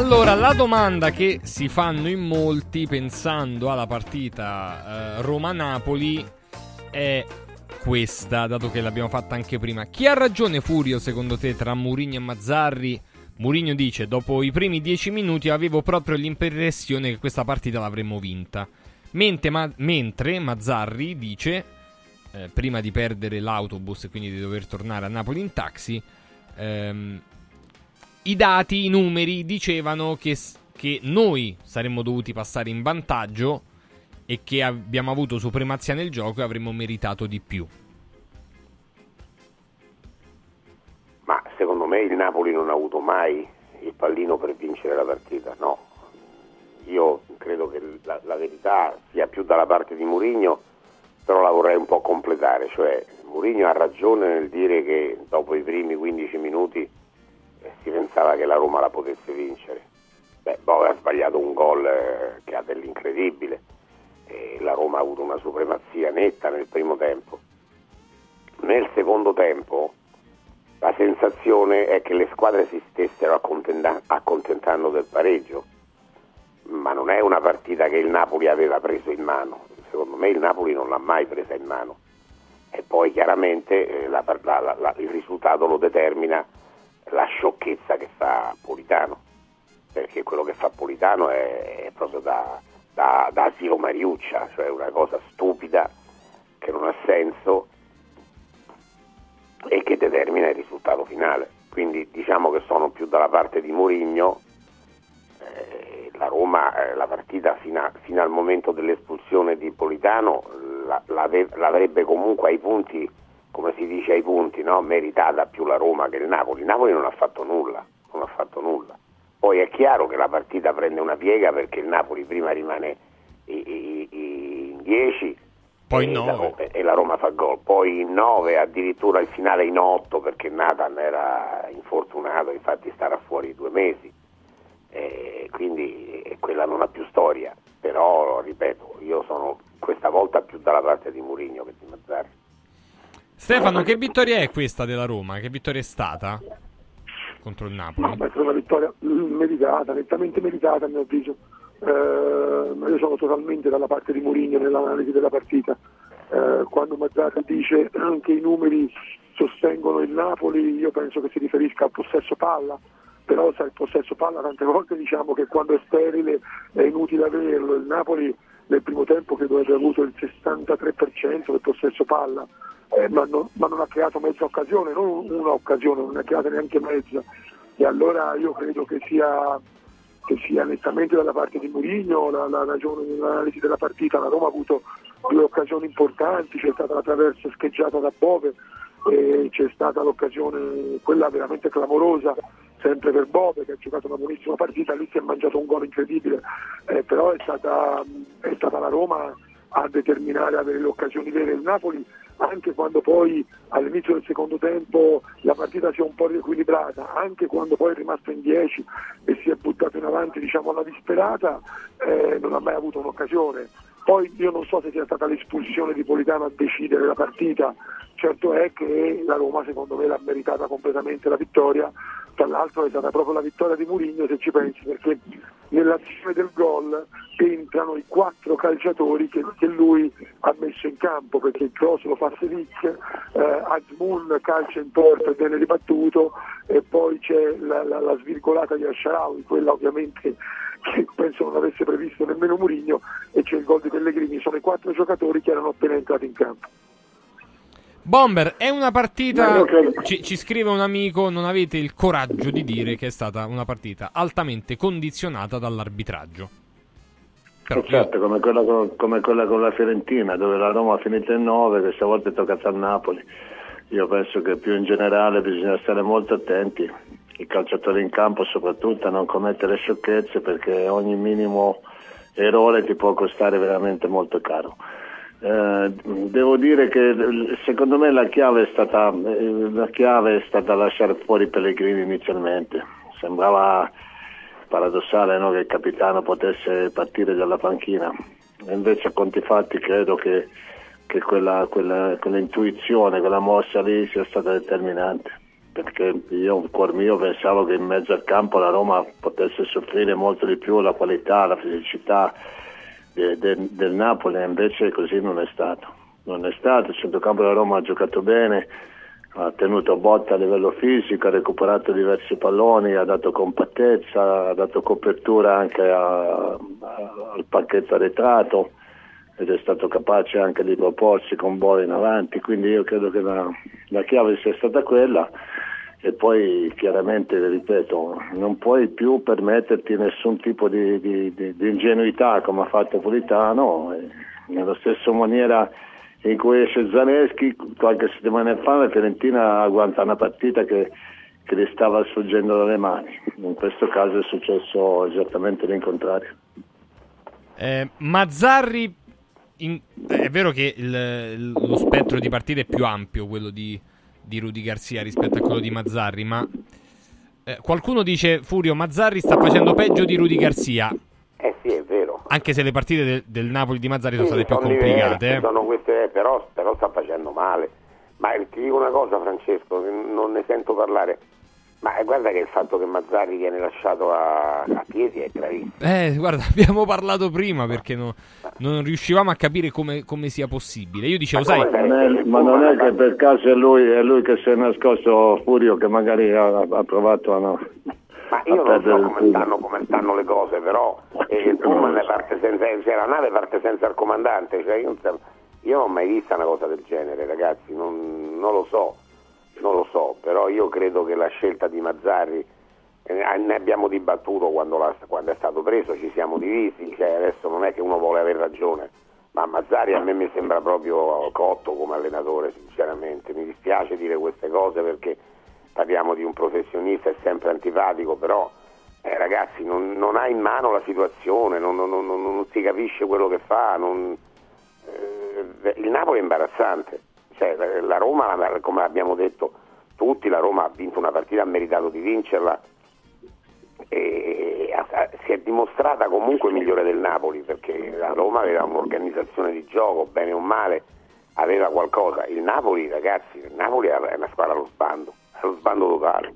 Allora, la domanda che si fanno in molti pensando alla partita eh, Roma-Napoli è questa, dato che l'abbiamo fatta anche prima. Chi ha ragione Furio secondo te tra Mourinho e Mazzarri? Mourinho dice, dopo i primi dieci minuti avevo proprio l'impressione che questa partita l'avremmo vinta. Mentre, ma- mentre Mazzarri dice, eh, prima di perdere l'autobus e quindi di dover tornare a Napoli in taxi, ehm, i dati, i numeri dicevano che, che noi saremmo dovuti passare in vantaggio e che abbiamo avuto supremazia nel gioco e avremmo meritato di più. Ma secondo me il Napoli non ha avuto mai il pallino per vincere la partita, no. Io credo che la, la verità sia più dalla parte di Mourinho, però la vorrei un po' completare, cioè Mourinho ha ragione nel dire che dopo i primi 15 minuti si pensava che la Roma la potesse vincere. Beh, poi ha sbagliato un gol eh, che ha dell'incredibile e la Roma ha avuto una supremazia netta nel primo tempo. Nel secondo tempo la sensazione è che le squadre si stessero accontenta- accontentando del pareggio, ma non è una partita che il Napoli aveva preso in mano. Secondo me il Napoli non l'ha mai presa in mano. E poi chiaramente eh, la- la- la- il risultato lo determina la sciocchezza che fa Politano, perché quello che fa Politano è, è proprio da, da, da asilo Mariuccia, cioè una cosa stupida che non ha senso e che determina il risultato finale. Quindi diciamo che sono più dalla parte di Mourinho. Eh, la Roma, eh, la partita fino, a- fino al momento dell'espulsione di Politano la- l'ave- l'avrebbe comunque ai punti, come si dice ai punti, no? meritata più la Roma che il Napoli. Il Napoli non ha fatto nulla, non ha fatto nulla. Poi è chiaro che la partita prende una piega perché il Napoli prima rimane in 10 Poi e, in la, nove. e la Roma fa gol, poi in 9, addirittura il finale in 8 perché Nathan era infortunato, infatti starà fuori due mesi, e quindi quella non ha più storia, però ripeto, io sono questa volta più dalla parte di Mourinho che di Mazzarri. Stefano, che vittoria è questa della Roma? Che vittoria è stata contro il Napoli? No, beh, è una vittoria mm, meritata, nettamente meritata a mio avviso. Eh, io sono totalmente dalla parte di Mourinho nell'analisi della partita. Eh, quando Mazzarri dice che i numeri sostengono il Napoli, io penso che si riferisca al possesso palla, però sai, il possesso palla tante volte diciamo che quando è sterile è inutile averlo. Il Napoli nel primo tempo credo abbia avuto il 63% del possesso palla, eh, ma, non, ma non ha creato mezza occasione, non una occasione, non ne ha creata neanche mezza. E allora io credo che sia, che sia nettamente dalla parte di Mourinho la, la ragione nell'analisi della partita. La Roma ha avuto due occasioni importanti, c'è stata la traversa scheggiata da Bove, e c'è stata l'occasione, quella veramente clamorosa, sempre per Bove che ha giocato una buonissima partita, lì si è mangiato un gol incredibile, eh, però è stata, è stata la Roma a determinare, a avere le occasioni vere. Il Napoli anche quando poi all'inizio del secondo tempo la partita si è un po' riequilibrata, anche quando poi è rimasto in 10 e si è buttato in avanti diciamo alla disperata, eh, non ha mai avuto un'occasione. Poi io non so se sia stata l'espulsione di Politano a decidere la partita, certo è che la Roma secondo me l'ha meritata completamente la vittoria, tra l'altro è stata proprio la vittoria di Mourinho se ci pensi, perché nell'azione del gol entrano i quattro calciatori che, che lui ha messo in campo, perché il cross lo fa Selic, eh, Azmoun calcia in porta e viene ribattuto e poi c'è la, la, la svirgolata di Asharawi, quella ovviamente che penso non avesse previsto nemmeno Mourinho e c'è il gol di Pellegrini, sono i quattro giocatori che erano appena entrati in campo. Bomber, è una partita. Io Ci, ci scrive un amico: non avete il coraggio di dire che è stata una partita altamente condizionata dall'arbitraggio. Eh, certo, come quella, con, come quella con la Fiorentina, dove la Roma ha finito in 9, questa volta è toccata al Napoli. Io penso che più in generale bisogna stare molto attenti, i calciatori in campo soprattutto, a non commettere sciocchezze perché ogni minimo errore ti può costare veramente molto caro. Eh, devo dire che secondo me la chiave, è stata, eh, la chiave è stata lasciare fuori Pellegrini inizialmente. Sembrava paradossale no, che il capitano potesse partire dalla panchina. Invece a conti fatti credo che, che quella, quella, quell'intuizione, quella mossa lì sia stata determinante. Perché io, cuor mio, pensavo che in mezzo al campo la Roma potesse soffrire molto di più la qualità, la fisicità de- de- del Napoli, invece così non è stato. Non è stato, il centrocampo della Roma ha giocato bene, ha tenuto botta a livello fisico, ha recuperato diversi palloni, ha dato compattezza, ha dato copertura anche a- a- al pacchetto arretrato ed è stato capace anche di proporsi con bola in avanti, quindi io credo che la, la chiave sia stata quella e poi chiaramente, ripeto, non puoi più permetterti nessun tipo di, di- di- di ingenuità come ha fatto Politano, nella stessa maniera in cui esce Zaneschi qualche settimana fa la Fiorentina agguanta una partita che, che gli stava sfuggendo dalle mani, in questo caso è successo esattamente l'incontrario. Eh, Mazzarri, in- è vero che il- lo spettro di partite è più ampio, quello di, di Rudy Garcia rispetto a quello di Mazzarri, ma eh, qualcuno dice Furio Mazzarri sta facendo peggio di Rudy Garcia, Eh sì, è vero. anche se le partite del, del Napoli di Mazzarri sono Sì, state più sono complicate. diverse, eh. sono queste, però, però sta facendo male. Ma ti dico una cosa, Francesco, non ne sento parlare. Ma guarda che il fatto che Mazzarri viene lasciato a, a piedi è gravissimo. Eh, guarda, abbiamo parlato prima perché no- non riuscivamo a capire come, come sia possibile. Io dicevo, sai, Non è- ma non è che per caso è lui, è lui che si è nascosto Furio che magari ha, ha provato a, no, Ma io non so come stanno, come stanno le cose, però eh, il pullman parte senza, cioè, la nave parte senza il comandante. Cioè, io, non so- io non ho mai vista una cosa del genere, ragazzi, non, non lo so, non lo so, però io credo che la scelta di Mazzarri, eh, ne abbiamo dibattuto quando, la- quando è stato preso, ci siamo divisi, cioè, adesso non è che uno vuole avere ragione, ma Mazzarri a me mi sembra proprio cotto come allenatore, sinceramente, mi dispiace dire queste cose perché parliamo di un professionista, è sempre antipatico, però eh, ragazzi non, non ha in mano la situazione, non, non- non- si capisce quello che fa, eh, il Napoli è imbarazzante, Cioè, la- Roma, come abbiamo detto tutti, la Roma ha vinto una partita, ha meritato di vincerla e si è dimostrata comunque migliore del Napoli perché la Roma aveva un'organizzazione di gioco, bene o male, aveva qualcosa. Il Napoli, ragazzi, il Napoli è una squadra allo sbando, allo sbando totale.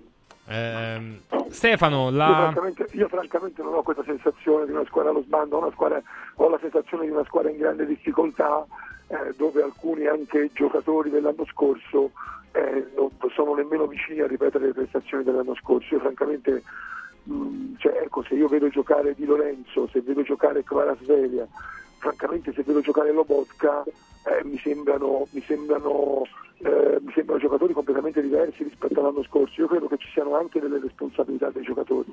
ehm, Stefano, Io, la... francamente, io francamente non ho questa sensazione di una squadra allo sbando, ho, una squadra- ho la sensazione di una squadra in grande difficoltà eh, dove alcuni anche giocatori dell'anno scorso eh, non sono nemmeno vicini a ripetere le prestazioni dell'anno scorso. Io francamente, mh, cioè, ecco, se io vedo giocare Di Lorenzo, se vedo giocare Kvaratskhelia, francamente se vedo giocare Lobotka eh, mi sembrano, mi, sembrano, eh, mi sembrano giocatori completamente diversi rispetto all'anno scorso. Io credo che ci siano anche delle responsabilità dei giocatori,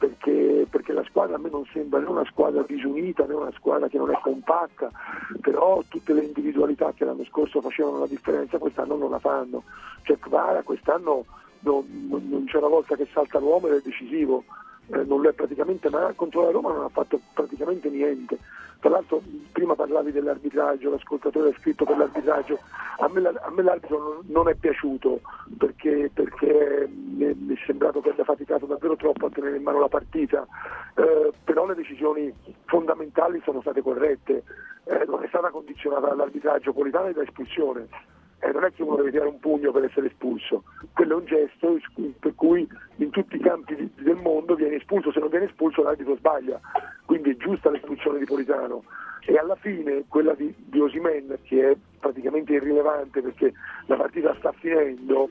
perché, perché la squadra a me non sembra né una squadra disunita né una squadra che non è compatta, però tutte le individualità che l'anno scorso facevano la differenza quest'anno non la fanno. Cioè Kvara quest'anno non, non- c'è una volta che salta l'uomo ed è decisivo. Eh, non lo è praticamente, ma contro la Roma non ha fatto praticamente niente. Tra l'altro prima parlavi dell'arbitraggio, l'ascoltatore ha scritto per l'arbitraggio, a me, a me l'arbitro non, non, è piaciuto perché, perché mi, mi, è sembrato che abbia faticato davvero troppo a tenere in mano la partita, eh, però le decisioni fondamentali sono state corrette, eh, non è stata condizionata dall'arbitraggio Politano e da espulsione eh, non è che uno deve tirare un pugno per essere espulso, quello è un gesto per cui in tutti i campi di, del mondo viene espulso, se non viene espulso l'arbitro sbaglia, quindi è giusta l'espulsione di Politano. E alla fine quella di, di Osimen che è praticamente irrilevante perché la partita sta finendo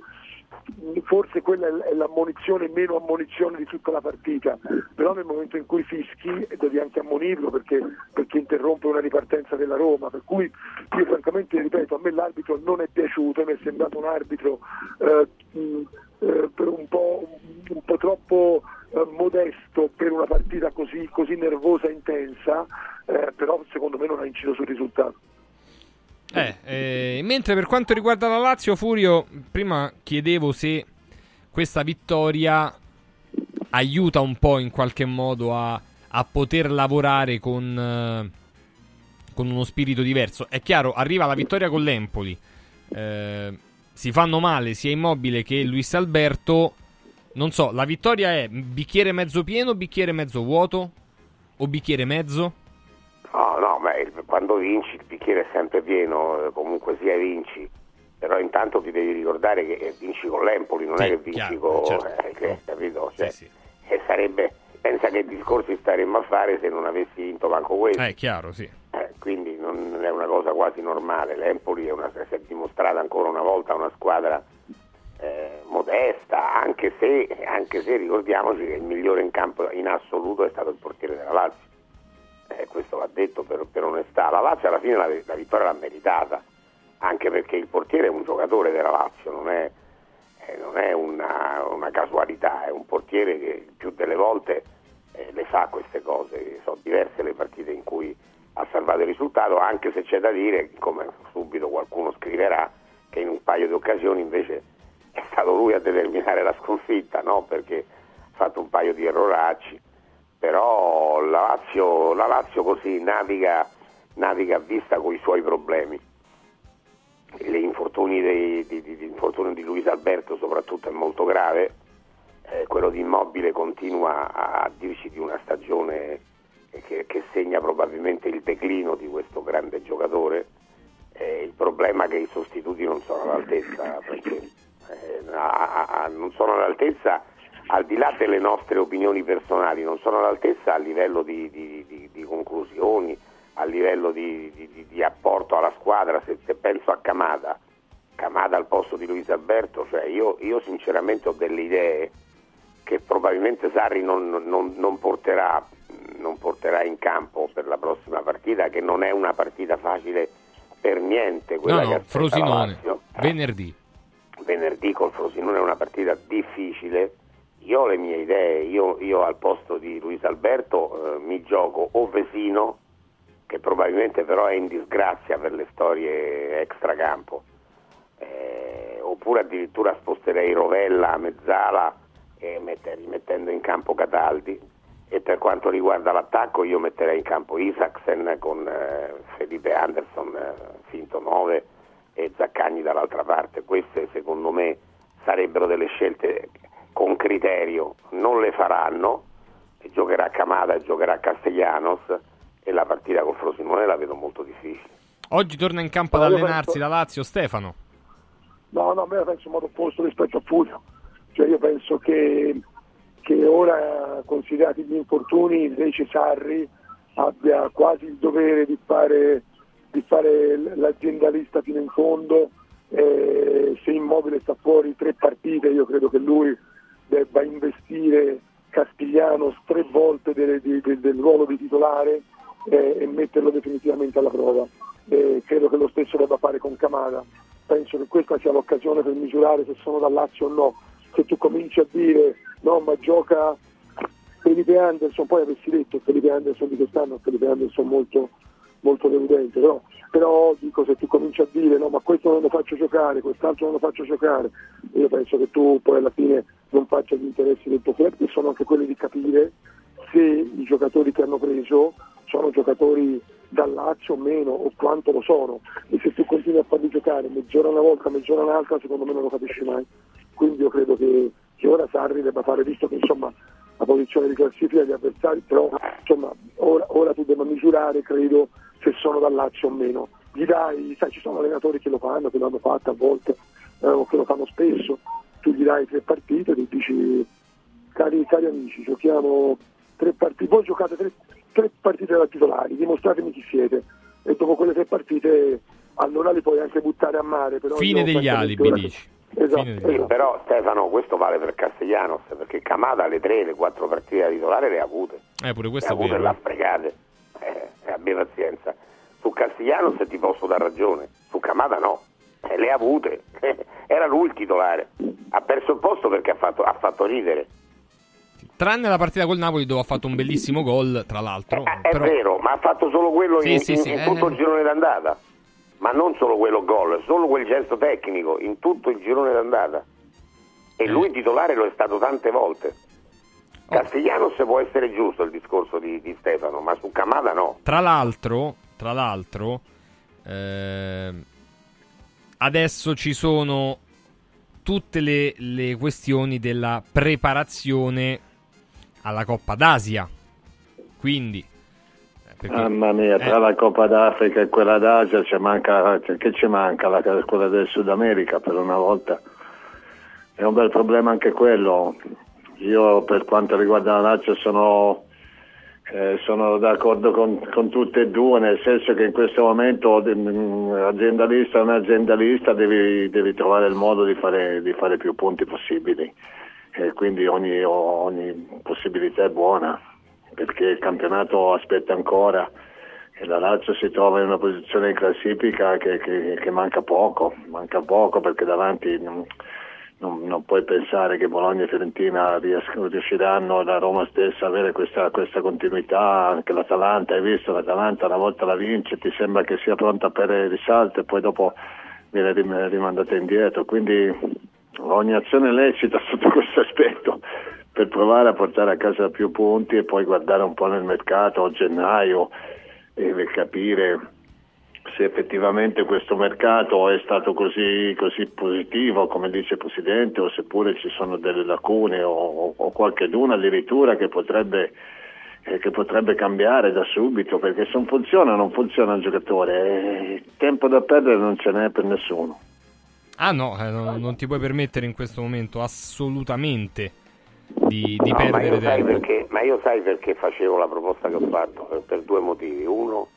forse quella è l'ammonizione meno ammonizione di tutta la partita, però nel momento in cui fischi devi anche ammonirlo perché, perché interrompe una ripartenza della Roma, per cui io francamente ripeto, a me l'arbitro non è piaciuto, mi è sembrato un arbitro eh, eh, un, po', un, po', troppo eh, modesto per una partita così, così nervosa e intensa, eh, però secondo me non ha inciso sul risultato. Eh, eh, mentre per quanto riguarda la Lazio, Furio, prima chiedevo se questa vittoria aiuta un po' in qualche modo a, a poter lavorare con, eh, con, uno spirito diverso. È chiaro, arriva la vittoria con l'Empoli, eh, si fanno male sia Immobile che Luis Alberto. Non so, la vittoria è bicchiere mezzo pieno, bicchiere mezzo vuoto o bicchiere mezzo? No, no, ma quando vinci il bicchiere è sempre pieno, eh, comunque sia vinci, però intanto ti devi ricordare che vinci con l'Empoli, non sì, è che vinci chiaro, con... Certo. Eh, che, capito? Cioè, sì, sì. E sarebbe... Pensa che discorsi staremmo a fare se non avessi vinto manco questo. Eh, chiaro, sì. Eh, quindi non è una cosa quasi normale. L'Empoli è una, si è dimostrata ancora una volta una squadra eh, modesta, anche se, anche se ricordiamoci che il migliore in campo in assoluto è stato il portiere della Lazio eh, questo va detto per, per, onestà, la Lazio alla fine la, la, vittoria l'ha meritata, anche perché il portiere è un giocatore della Lazio, non è, eh, non è una, una, casualità, è un portiere che più delle volte eh, le fa queste cose, sono diverse le partite in cui ha salvato il risultato, anche se c'è da dire, come subito qualcuno scriverà, che in un paio di occasioni invece è stato lui a determinare la sconfitta, no? perché ha fatto un paio di erroracci però la Lazio, la Lazio così naviga, naviga a vista con i suoi problemi. L'infortunio di, di, di, l'infortunio di Luis Alberto soprattutto è molto grave, eh, quello di Immobile continua a dirci di una stagione che, che, segna probabilmente il declino di questo grande giocatore. Eh, il problema è che i sostituti non sono all'altezza, perché eh, a, a, non sono all'altezza al di là delle nostre opinioni personali, non sono all'altezza a livello di, di, di, di conclusioni, a livello di, apporto alla squadra, se, se, penso a Camada, Camada al posto di Luis Alberto, cioè io, io, sinceramente ho delle idee che probabilmente Sarri non, non, non, porterà, non porterà in campo per la prossima partita, che non è una partita facile per niente. Quella no, no, Frosinone, venerdì. Venerdì col Frosinone è una partita difficile io ho le mie idee, io, io al posto di Luis Alberto eh, mi gioco o Vesino, che probabilmente però è in disgrazia per le storie extracampo, eh, oppure addirittura sposterei Rovella a mezzala e metter, rimettendo in campo Cataldi. E per quanto riguarda l'attacco io metterei in campo Isaacsen con eh, Felipe Anderson eh, finto 9 e Zaccagni dall'altra parte. Queste secondo me sarebbero delle scelte con criterio, non le faranno, giocherà Camada e giocherà Castellanos e la partita con Frosinone la vedo molto difficile. Oggi torna in campo ad allenarsi penso... da Lazio Stefano. No, no, a me la penso in modo opposto rispetto a Furio. Cioè io penso che, che ora, considerati gli infortuni, invece Sarri abbia quasi il dovere di fare, di fare l'aziendalista fino in fondo. Eh, se Immobile sta fuori tre partite, io credo che lui debba investire Castigliano tre volte del, del, del ruolo di titolare eh, e metterlo definitivamente alla prova. Eh, credo che lo stesso debba fare con Camada. Penso che questa sia l'occasione per misurare se sono da Lazio o no. Se tu cominci a dire no, ma gioca Felipe Anderson, poi avessi detto Felipe Anderson di quest'anno, Felipe Anderson molto, molto deludente, però, però dico se tu cominci a dire no, ma questo non lo faccio giocare, quest'altro non lo faccio giocare, io penso che tu poi alla fine non faccia gli interessi del tuo club, che sono anche quelli di capire se i giocatori che hanno preso sono giocatori dal Lazio o meno o quanto lo sono e se tu continui a farli giocare mezz'ora una volta, mezz'ora un'altra, secondo me non lo capisci mai. Quindi io credo che, che ora Sarri debba fare, visto che insomma la posizione di classifica degli avversari, però insomma ora, ora tu debba misurare, credo, se sono dal Lazio o meno. Gli dai, sai, ci sono allenatori che lo fanno, che l'hanno fatto a volte, eh, o che lo fanno spesso, tu gli dai tre partite, ti dici cari, cari amici, giochiamo tre partite, voi giocate tre, tre partite da titolari, dimostratemi chi siete e dopo quelle tre partite allora li puoi anche buttare a mare. Però Fine degli alibi, dici. Esatto, esatto. Però Stefano, questo vale per Castellanos, perché Camada le tre, le quattro partite da titolare le ha avute. Eh, pure Le ha avute e vero. l'ha fregate. Eh, eh, abbia pazienza. Su Castellanos ti posso dar ragione, su Camada no. Eh, le ha avute. Era lui il titolare. Ha perso il posto perché ha fatto, ha fatto ridere. Tranne la partita col Napoli dove ha fatto un bellissimo gol, tra l'altro. Eh, È però- vero, ma ha fatto solo quello Sì, in, sì, in- sì, in eh. tutto il girone d'andata. Ma non solo quello gol, solo quel gesto tecnico in tutto il girone d'andata. E Eh. lui titolare lo è stato tante volte. Castellanos può essere giusto il discorso di, di Stefano, ma su Camada no. Tra l'altro, tra l'altro, ehm, adesso ci sono tutte le, le questioni della preparazione alla Coppa d'Asia. Quindi, eh, perché- Mamma mia, tra eh, la Coppa d'Africa e quella d'Asia ci manca, cioè, che ci manca? La, quella del Sud America per una volta. È un bel problema anche quello. Io per quanto riguarda la Lazio sono, eh, sono d'accordo con, con tutte e due, nel senso che in questo momento mm, aziendalista o un aziendalista devi, devi trovare il modo di fare, di fare più punti possibili. E quindi ogni, ogni possibilità è buona perché il campionato aspetta ancora e la Lazio si trova in una posizione in classifica che, che- che manca poco, manca poco perché davanti non, non- puoi pensare che Bologna e Fiorentina ries- riusciranno, la Roma stessa, a avere questa, questa continuità, anche l'Atalanta, hai visto? l'Atalanta una volta la vince, ti sembra che sia pronta per il risalto e poi dopo viene rim- rimandata indietro, quindi ogni azione lecita sotto questo aspetto per provare a portare a casa più punti e poi guardare un po' nel mercato a gennaio e capire se effettivamente questo mercato è stato così, così positivo come dice il Presidente o seppure ci sono delle lacune o, o qualcheduna addirittura che potrebbe, eh, che potrebbe cambiare da subito perché se non funziona non funziona un giocatore e tempo da perdere non ce n'è per nessuno. Ah no, eh, non, non ti puoi permettere in questo momento assolutamente di, di No, ma, perdere sai tempo. perché, ma io sai perché facevo la proposta che ho fatto? Per, per due motivi. Uno,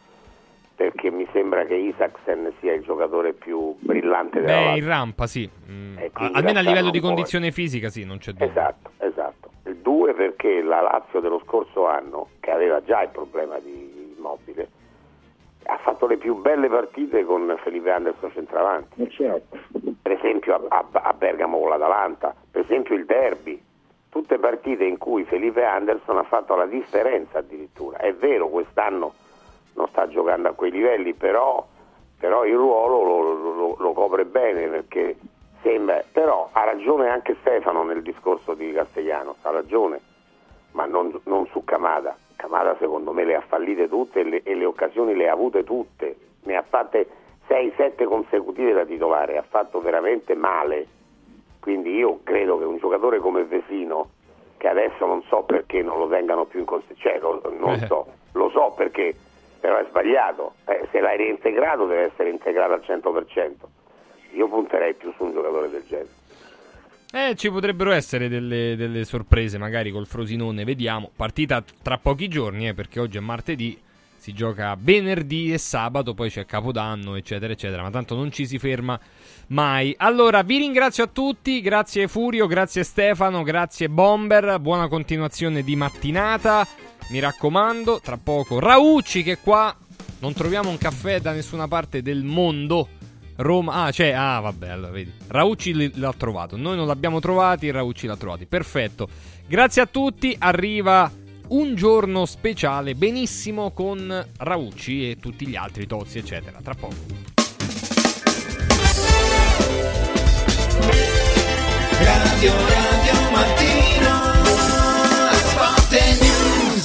perché mi sembra che Isaacsen sia il giocatore più brillante della Beh, Lazio. in rampa sì. Mm, E quindi almeno a livello di po'. condizione fisica sì, non c'è dubbio. Esatto, esatto. Il due perché la Lazio dello scorso anno, che aveva già il problema di immobile, ha fatto le più belle partite con Felipe Anderson centravanti. Per esempio a, a- a Bergamo con l'Atalanta, per esempio il derby. Tutte partite in cui Felipe Anderson ha fatto la differenza addirittura. È vero, quest'anno non sta giocando a quei livelli, però, però il ruolo lo, lo- lo copre bene perché sembra. Però ha ragione anche Stefano nel discorso di Castellanos, ha ragione, ma non, non su Camada. Camada secondo me le ha fallite tutte e le, e le occasioni le ha avute tutte, ne ha fatte 6-7 consecutive da titolare, ha fatto veramente male. Quindi io credo che un giocatore come Vesino, che adesso non so perché non lo tengano più in considerazione, cioè, lo- non Eh. so, lo so perché, però è sbagliato. Eh, se l'hai reintegrato deve essere integrato al 100%. Io punterei più su un giocatore del genere. Eh, ci potrebbero essere delle, delle sorprese, magari col Frosinone, vediamo. Partita tra pochi giorni, eh, perché oggi è martedì, si gioca venerdì e sabato, poi c'è Capodanno, eccetera, eccetera, ma tanto non ci si ferma mai. Allora, vi ringrazio a tutti, grazie Furio, grazie Stefano, grazie Bomber, buona continuazione di mattinata, mi raccomando, tra poco Raucci che qua non troviamo un caffè da nessuna parte del mondo. Roma, ah, c'è, ah, vabbè, allora vedi. Raucci l'ha trovato. Noi non l'abbiamo trovati, Raucci l'ha trovati. Perfetto. Grazie a tutti. Arriva un giorno speciale, benissimo, con Raucci e tutti gli altri Tozzi, eccetera. Tra poco. Radio Radio